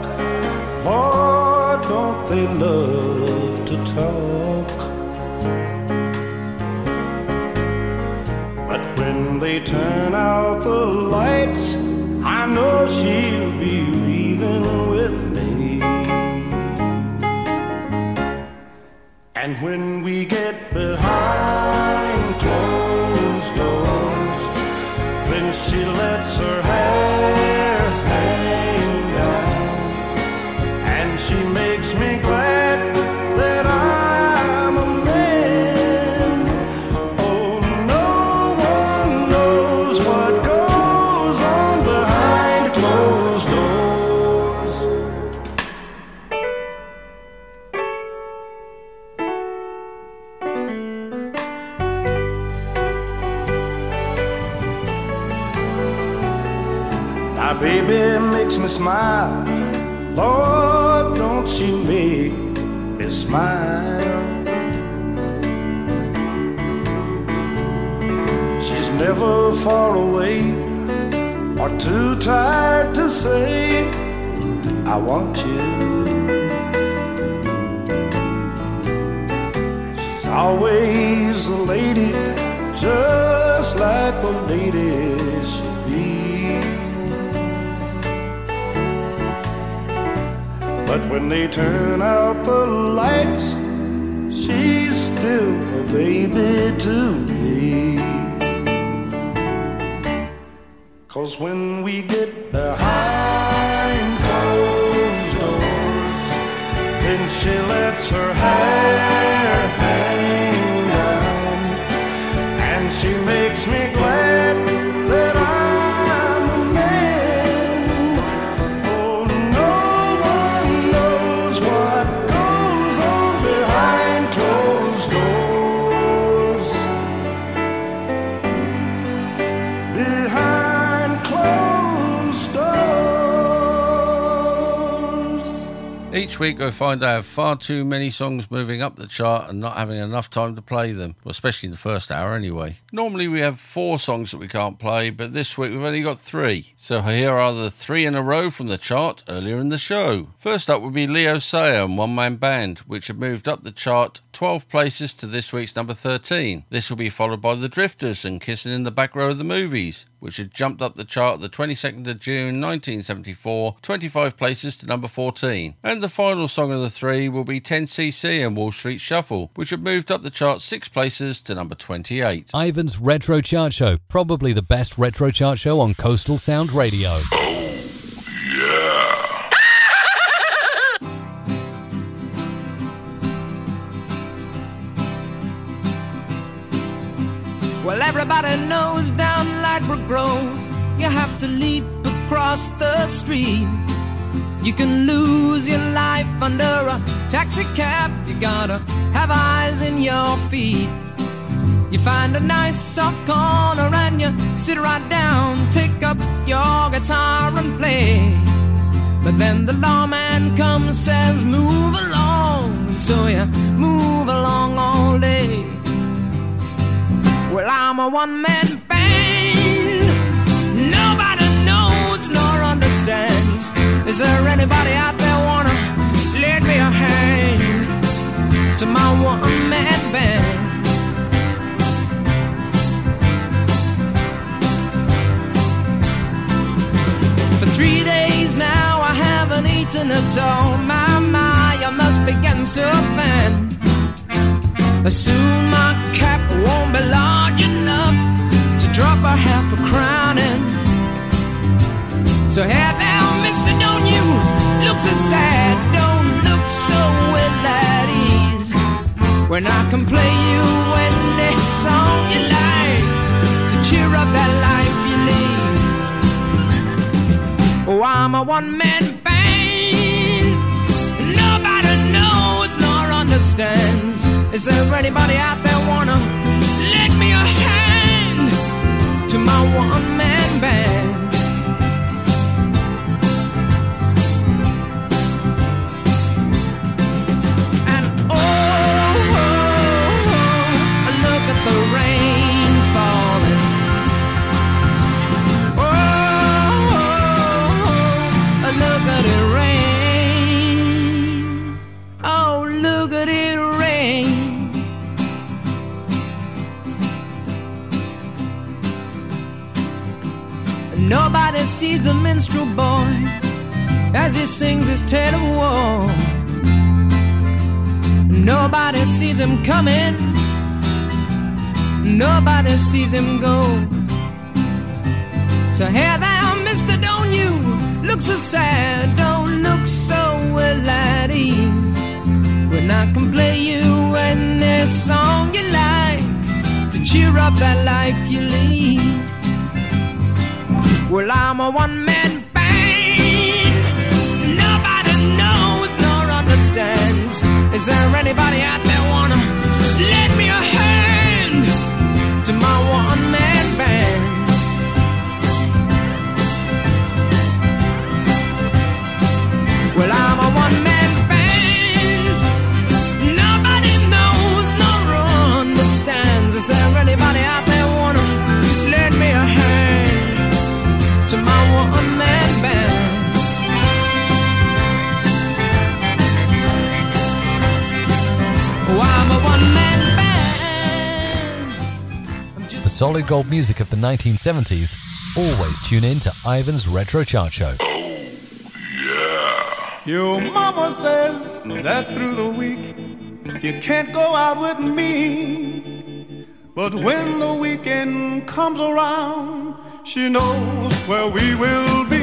Lord, don't they love to talk? But when they turn out the lights, I know she'll be leaving with And when we get behind closed doors, when she lets her hair far away or too tired to say, I want you. She's always a lady, just like a lady should be. But when they turn out the lights, she's still a baby to me. Cause when we get behind closed doors, then she lets her hair Week I find I have far too many songs moving up the chart and not having enough time to play them, well, especially in the first hour anyway. Normally we have four songs that we can't play, but this week we've only got three. So here are the three in a row from the chart earlier in the show. First up would be Leo Sayer and One Man Band, which have moved up the chart 12 places to this week's number 13. This will be followed by The Drifters and Kissing in the Back Row of the Movies, which had jumped up the chart the 22nd of June 1974, 25 places to number 14. And the song of the three will be 10cc and Wall Street Shuffle, which have moved up the chart six places to number 28. Ivan's Retro Chart Show, probably the best retro chart show on Coastal Sound Radio. Oh, yeah. Well, everybody knows down Ladbroke Grove, you have to leap across the street. You can lose your life under a taxi cab. You gotta have eyes in your feet. You find a nice soft corner and you sit right down, take up your guitar and play. But then the lawman comes, says, Move along. So you move along all day. Well, I'm a one man band. Nobody knows nor understands. Is there anybody out there wanna lend me a hand to my one man band? For three days now, I haven't eaten at all. My, my, I must be getting so thin. Soon my cap won't be large enough to drop a half a crown in. So hey there, mister, don't you look so sad, don't look so well at ease. When I can play you any song you like to cheer up that life you lead. Oh, I'm a one-man band. Nobody knows nor understands. Is there anybody out there wanna lend me a hand to my one-man the minstrel boy as he sings his tale of war. Nobody sees him coming, nobody sees him go. So here thou, mister, don't you look so sad, don't look so well at ease. When I can play you any song you like to cheer up that life you lead. Well, I'm a one man band. Nobody knows nor understands. Is there anybody out there wanna lend me a hand to my one man band? Well, I'm a one man band. Nobody knows nor understands. Is there anybody out there? solid gold music of the 1970s, always tune in to Ivan's Retro Chart Show. Oh, yeah. Your mama says that through the week you can't go out with me. But when the weekend comes around, she knows where we will be.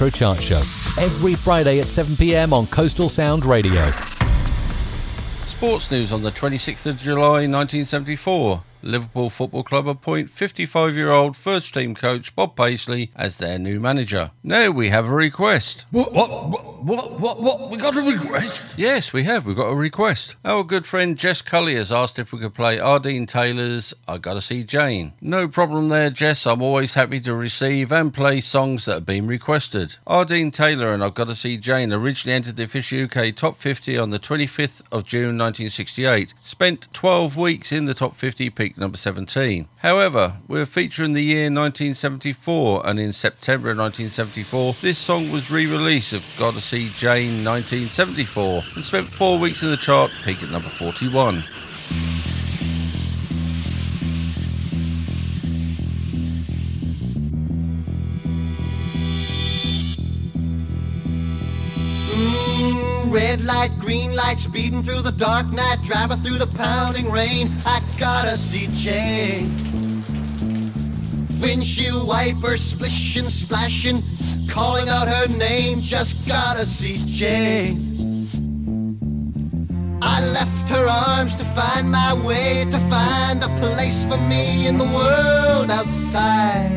Retro Chart Show. Every Friday at 7pm on Coastal Sound Radio. Sports news on the 26th of July 1974. Liverpool Football Club appoint 55 year old first team coach Bob Paisley as their new manager. Now we have a request. What, what, what, what, what, what? We got a request? Yes, we have. We've got a request. Our good friend Jess Cully has asked if we could play R. Dean Taylor's I Gotta See Jane. No problem there, Jess. I'm always happy to receive and play songs that have been requested. R. Dean Taylor and I've Gotta See Jane originally entered the official UK Top 50 on the 25th of June 1968. Spent 12 weeks in the Top 50, peaked number 17. However, we're featuring the year 1974, and in September 1974, this song was re-released of Gotta See Jane 1974 and spent four weeks in the chart, peak at number 41. Mm, red light, green light, speeding through the dark night, driving through the pounding rain. I gotta see Jane. Windshield wipers splishing, splashing, calling out her name. Just gotta see Jane. I left her arms to find my way, to find a place for me in the world outside.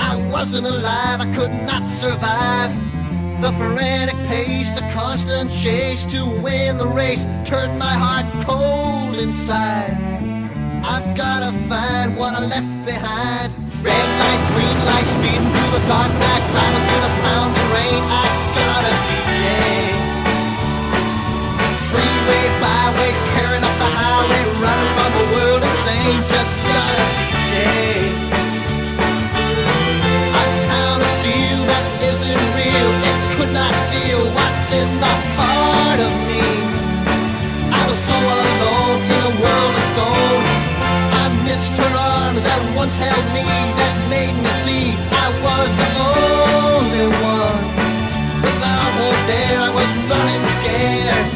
I wasn't alive, I could not survive. The frantic pace, the constant chase to win the race turned my heart cold inside. I've gotta find what I left behind. Red light, green light, speeding through the dark night, driving through the pounding rain. I gotta see Jane. Freeway, byway, tearing up the highway, running from the world insane. Just gotta see Jane. A town of steel that isn't real. It could not feel what's in the heart of me. I was so alone in a world of stone. I missed her once held me, that made me see I was the only one. Without her there, I was running scared,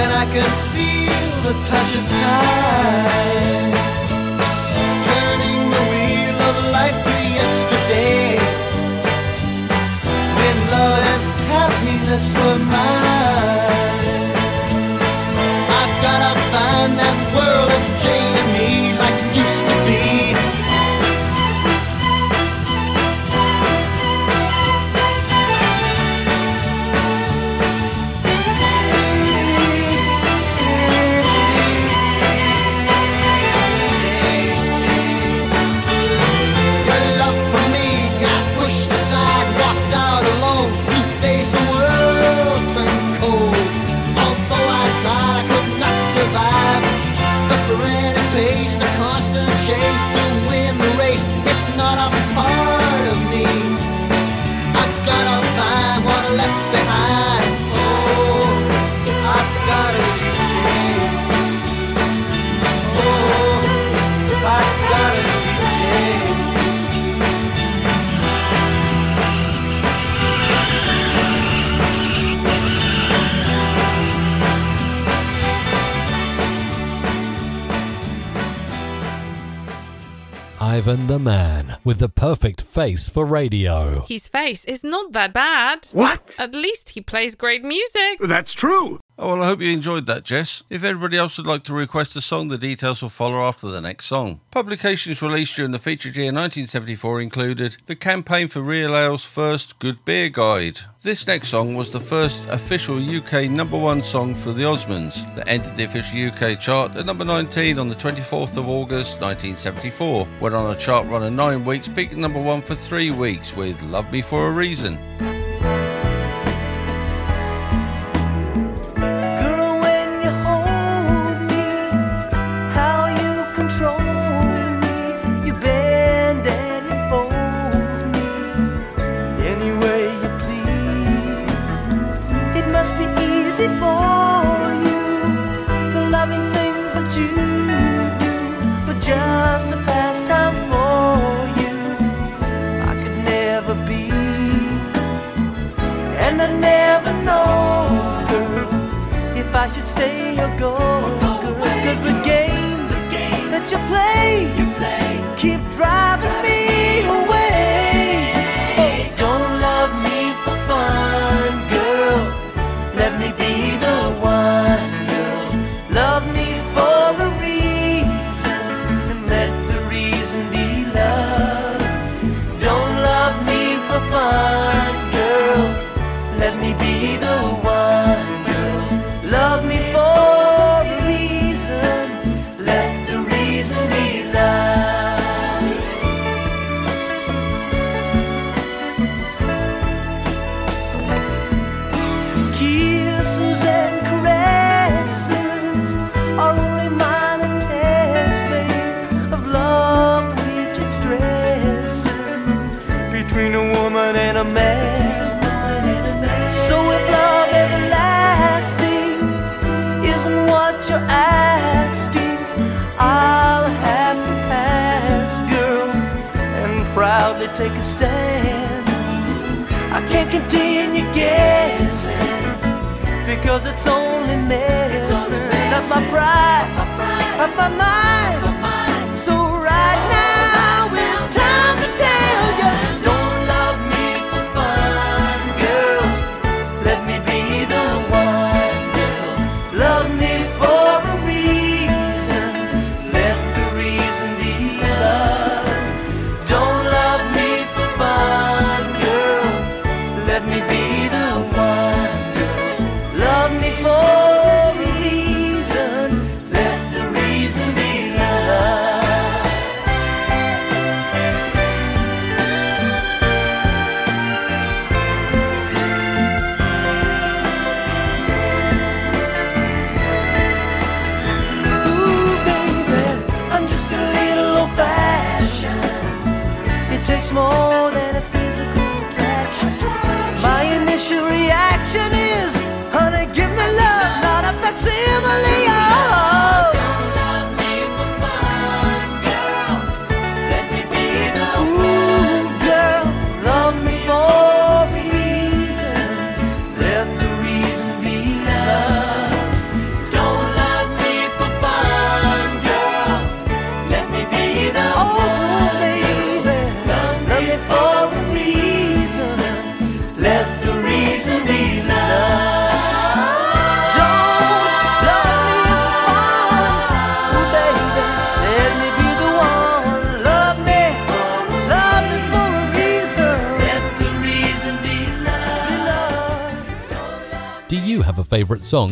and I could feel the touch of time. Turning the wheel of life to yesterday when love and happiness were mine. Face for radio. His face is not that bad. What? At least he plays great music. That's true. Oh, well, I hope you enjoyed that, Jess. If anybody else would like to request a song, the details will follow after the next song. Publications released during the featured year 1974 included the campaign for Real Ale's first Good Beer Guide. This next song was the first official UK number one song for the Osmonds that entered the official UK chart at number 19 on the 24th of August 1974. Went on a chart run of nine weeks, peaked at number one for three weeks with Love Me For A Reason. Can't continue guessing because it's only medicine. Not my pride, not my mind.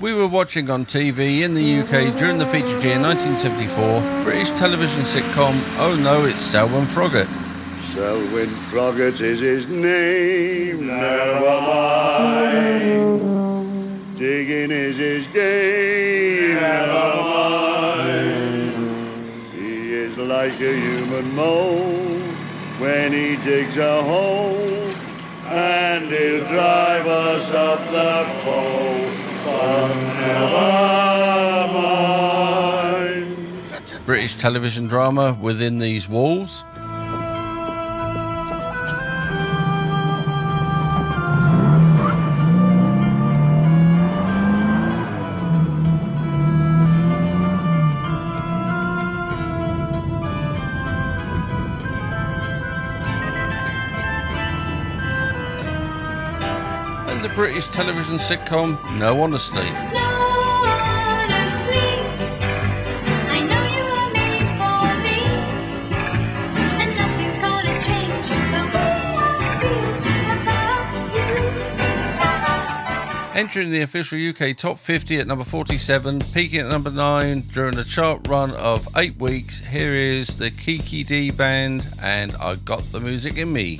We were watching on TV in the UK during the feature year 1974 British television sitcom Oh No, It's Selwyn Froggatt. Selwyn Froggatt is his name, never mind. Digging is his game, never mind. He is like a human mole when he digs a hole, and he'll drive us up the pole. British television drama within these walls. British television sitcom No Honestly. Entering the official UK top 50 at number 47, peaking at number 9 during a chart run of 8 weeks, here is the Kiki Dee Band and I Got the Music in Me.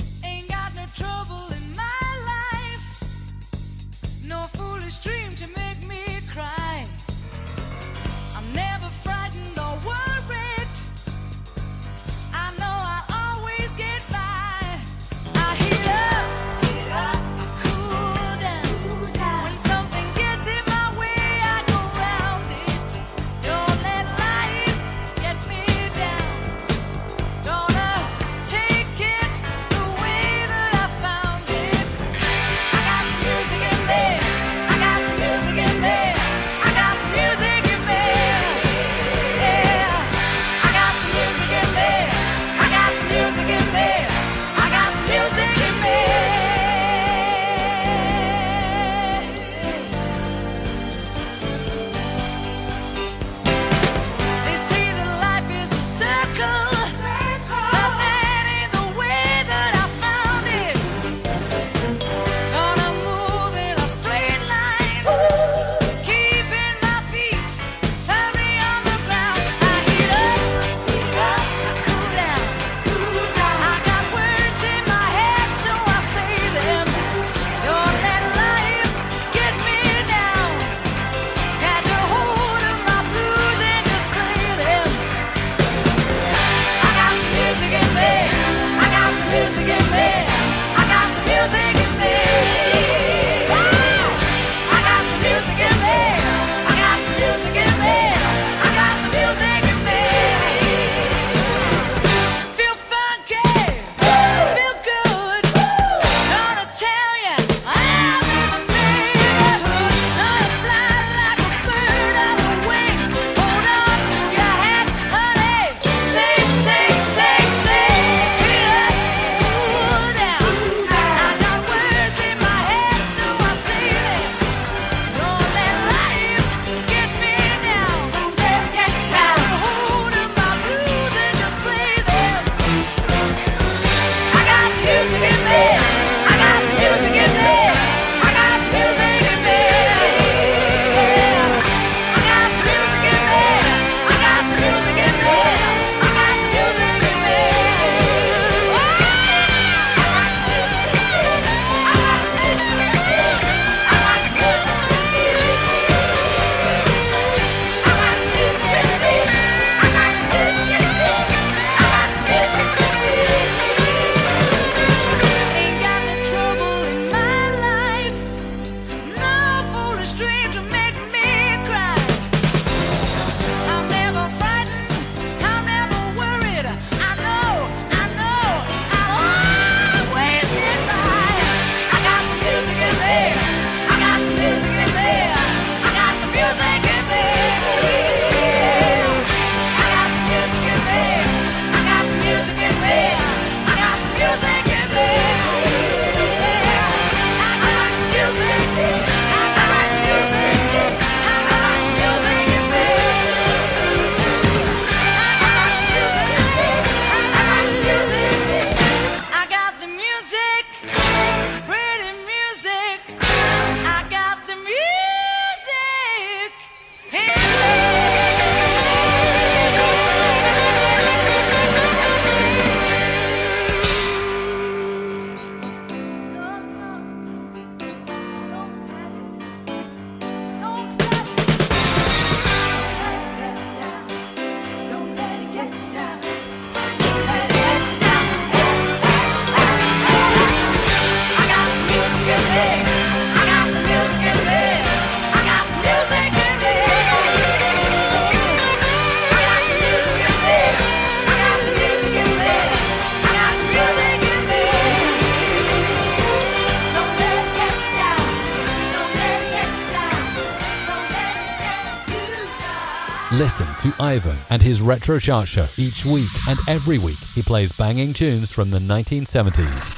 Listen to Ivan and his Retro Chart Show each week and every week he plays banging tunes from the 1970s.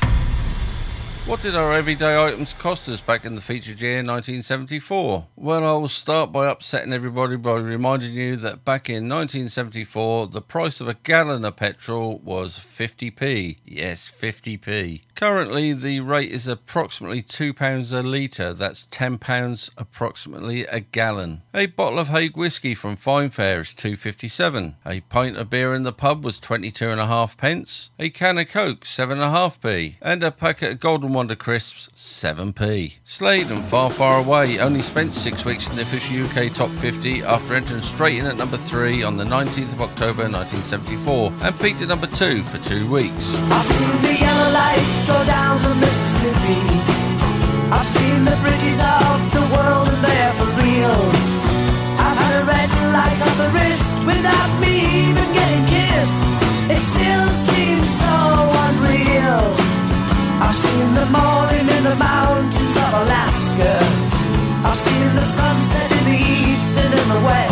What did our everyday items cost us back in the featured year 1974? Well, I will start by upsetting everybody by reminding you that back in 1974, the price of a gallon of petrol was 50p. Yes, 50p. Currently, the rate is approximately £2 a litre. That's £10 approximately a gallon. A bottle of Haig whiskey from Fine Fare is 2.57. A pint of beer in the pub was 22 and a half pence. A can of Coke, 7.5p. And a packet of Golden Wonder crisps, 7p. Slade and Far Far Away only spent six weeks in the official UK Top 50 after entering straight in at number 3 on the 19th of October 1974 and peaked at number 2 for two weeks. Go down the Mississippi. I've seen the bridges of the world and they're for real. I've had a red light on the wrist without me even getting kissed. It still seems so unreal. I've seen the morning in the mountains of Alaska. I've seen the sunset in the east and in the west.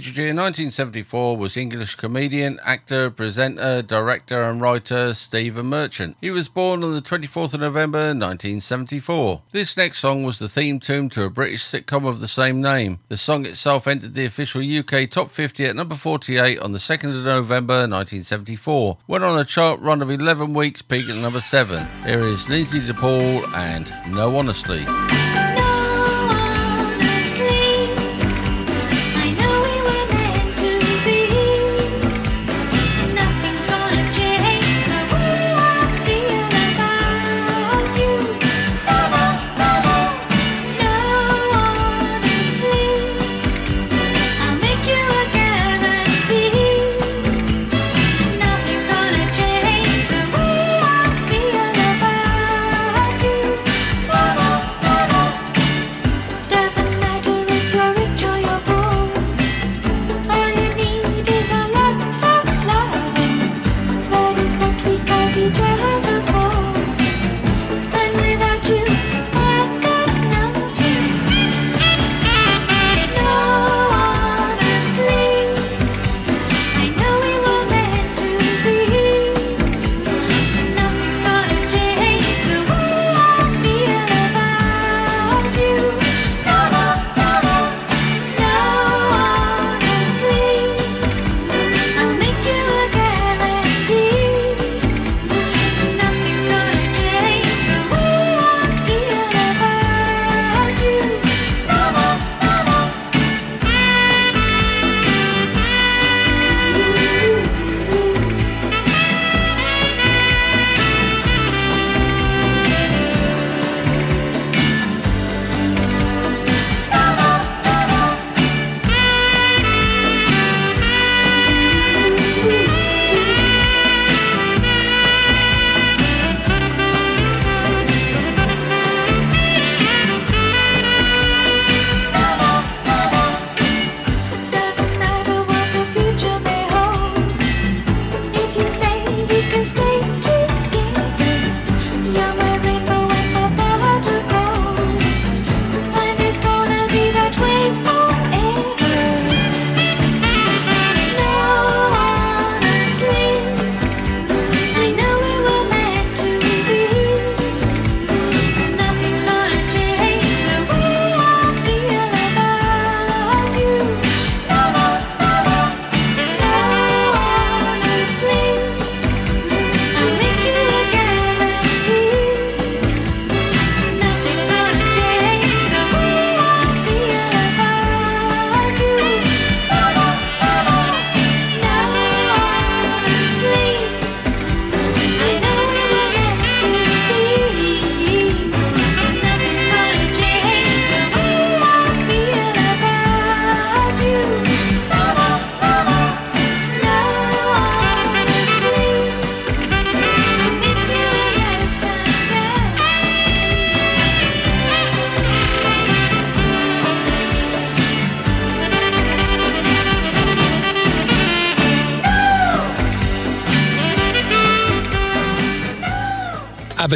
featured year 1974 was English comedian, actor, presenter, director and writer Stephen Merchant. He was born on the 24th of November 1974. This next song was the theme tune to a British sitcom of the same name. The song itself entered the official UK Top 50 at number 48 on the 2nd of November 1974. Went on a chart run of 11 weeks, peaking at number 7. Here is Lynsey de Paul and No Honestly.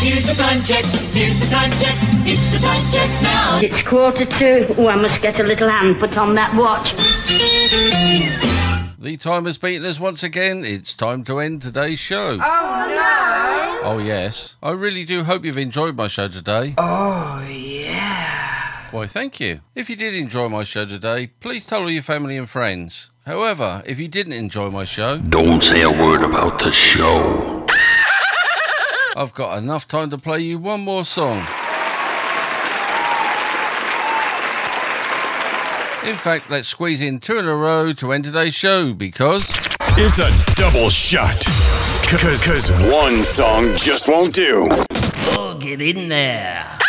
Here's the time check. Here's the time check. It's the time check now. It's quarter to. Oh, I must get a little hand put on that watch. The time has beaten us once again. It's time to end today's show. Oh no! Oh, yes. I really do hope you've enjoyed my show today. Oh yeah! Why, thank you. If you did enjoy my show today, please tell all your family and friends. However, if you didn't enjoy my show, Don't say a word about the show. I've got enough time to play you one more song. In fact, let's squeeze in two in a row to end today's show because. It's a double shot. Cause, cause one song just won't do. Oh, get in there.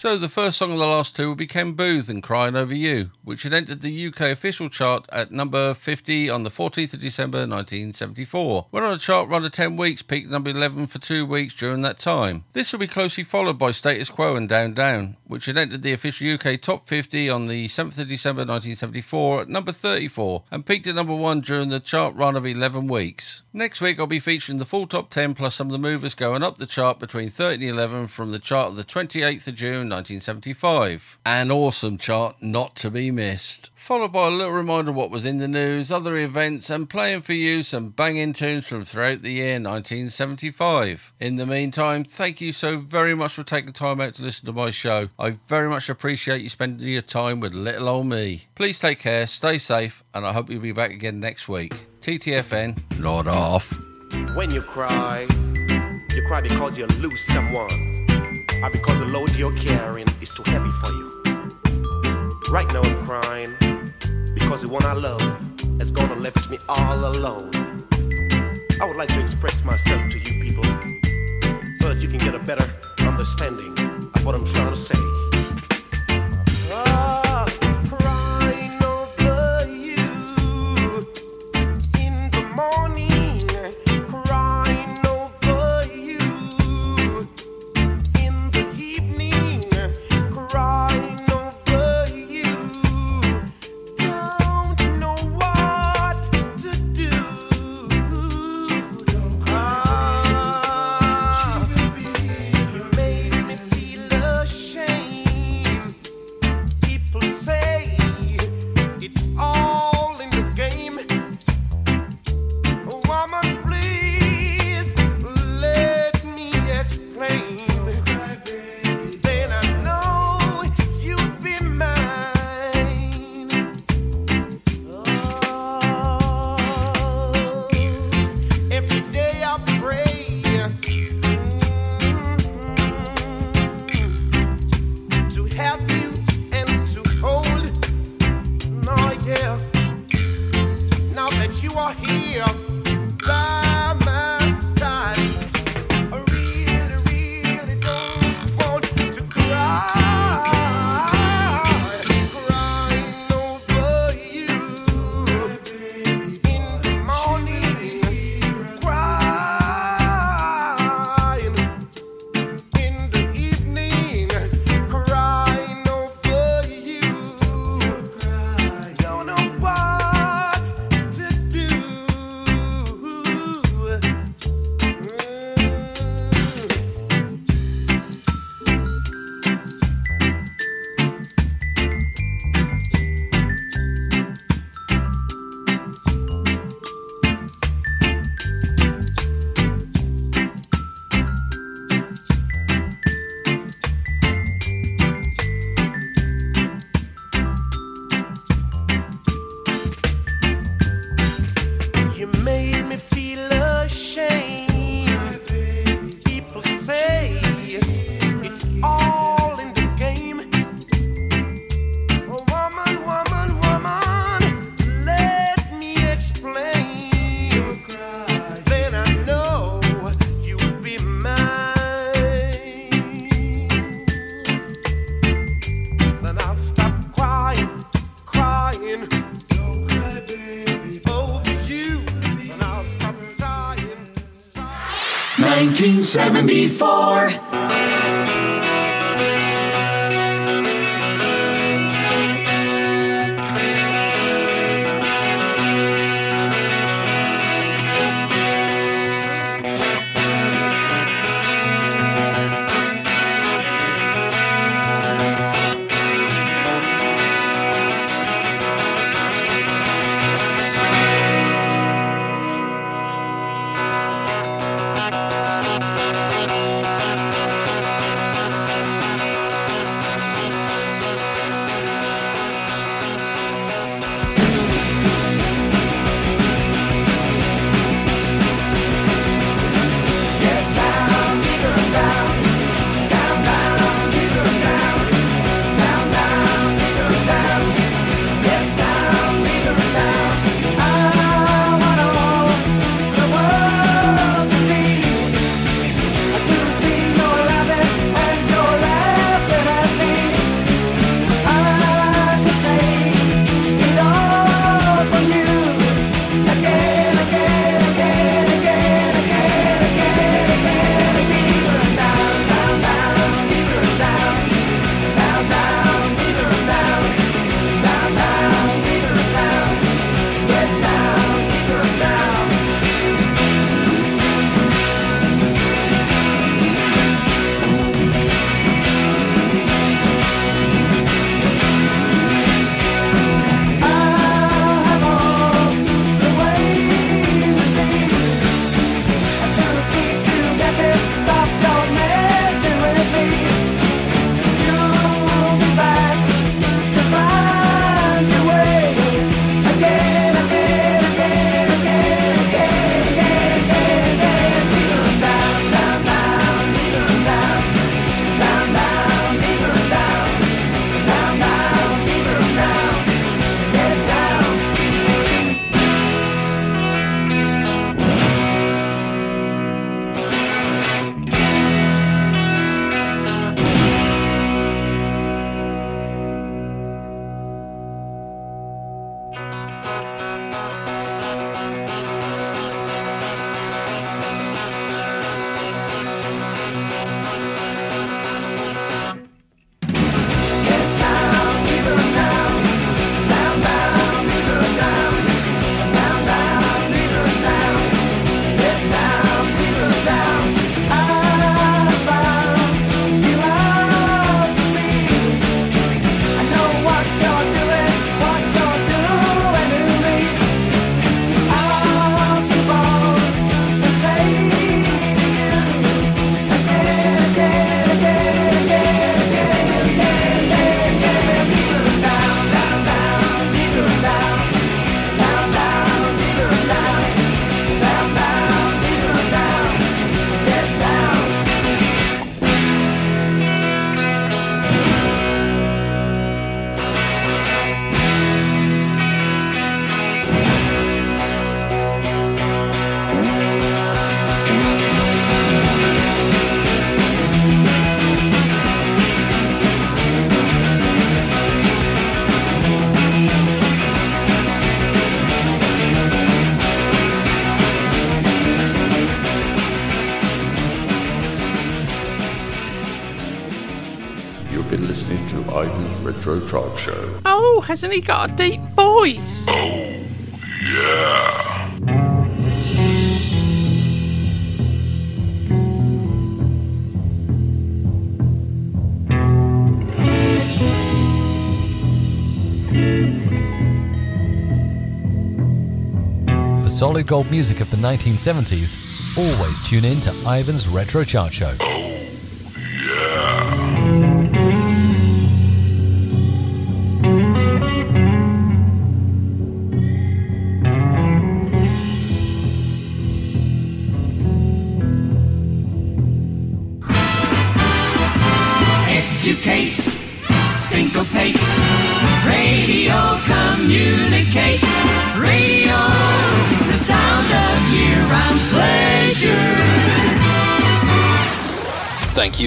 So the first song of the last two will be Ken Boothe and Crying Over You, which had entered the UK official chart at number 50 on the 14th of December 1974. Went on a chart run of 10 weeks, peaked number 11 for two weeks during that time. This will be closely followed by Status Quo and Down Down, which had entered the official UK top 50 on the 7th of December 1974 at number 34 and peaked at number 1 during the chart run of 11 weeks. Next week I'll be featuring the full top 10 plus some of the movers going up the chart between 30 and 11 from the chart of the 28th of June 1975. An awesome chart not to be missed. Followed by a little reminder of what was in the news, other events, and playing for you some banging tunes from throughout the year 1975. In the meantime, thank you so very much for taking the time out to listen to my show. I very much appreciate you spending your time with little old me. Please take care, stay safe, and I hope you'll be back again next week. TTFN, Lord off. When you cry, you cry because you lose someone, or because the load you're carrying is too heavy for you. Right now I'm crying because the one I love has gone and left me all alone. I would like to express myself to you people so that you can get a better understanding of what I'm trying to say. Ah, 1974. Hasn't he got a deep voice? Oh, yeah. For solid gold music of the 1970s, always tune in to Ivan's Retro Chart Show. Oh.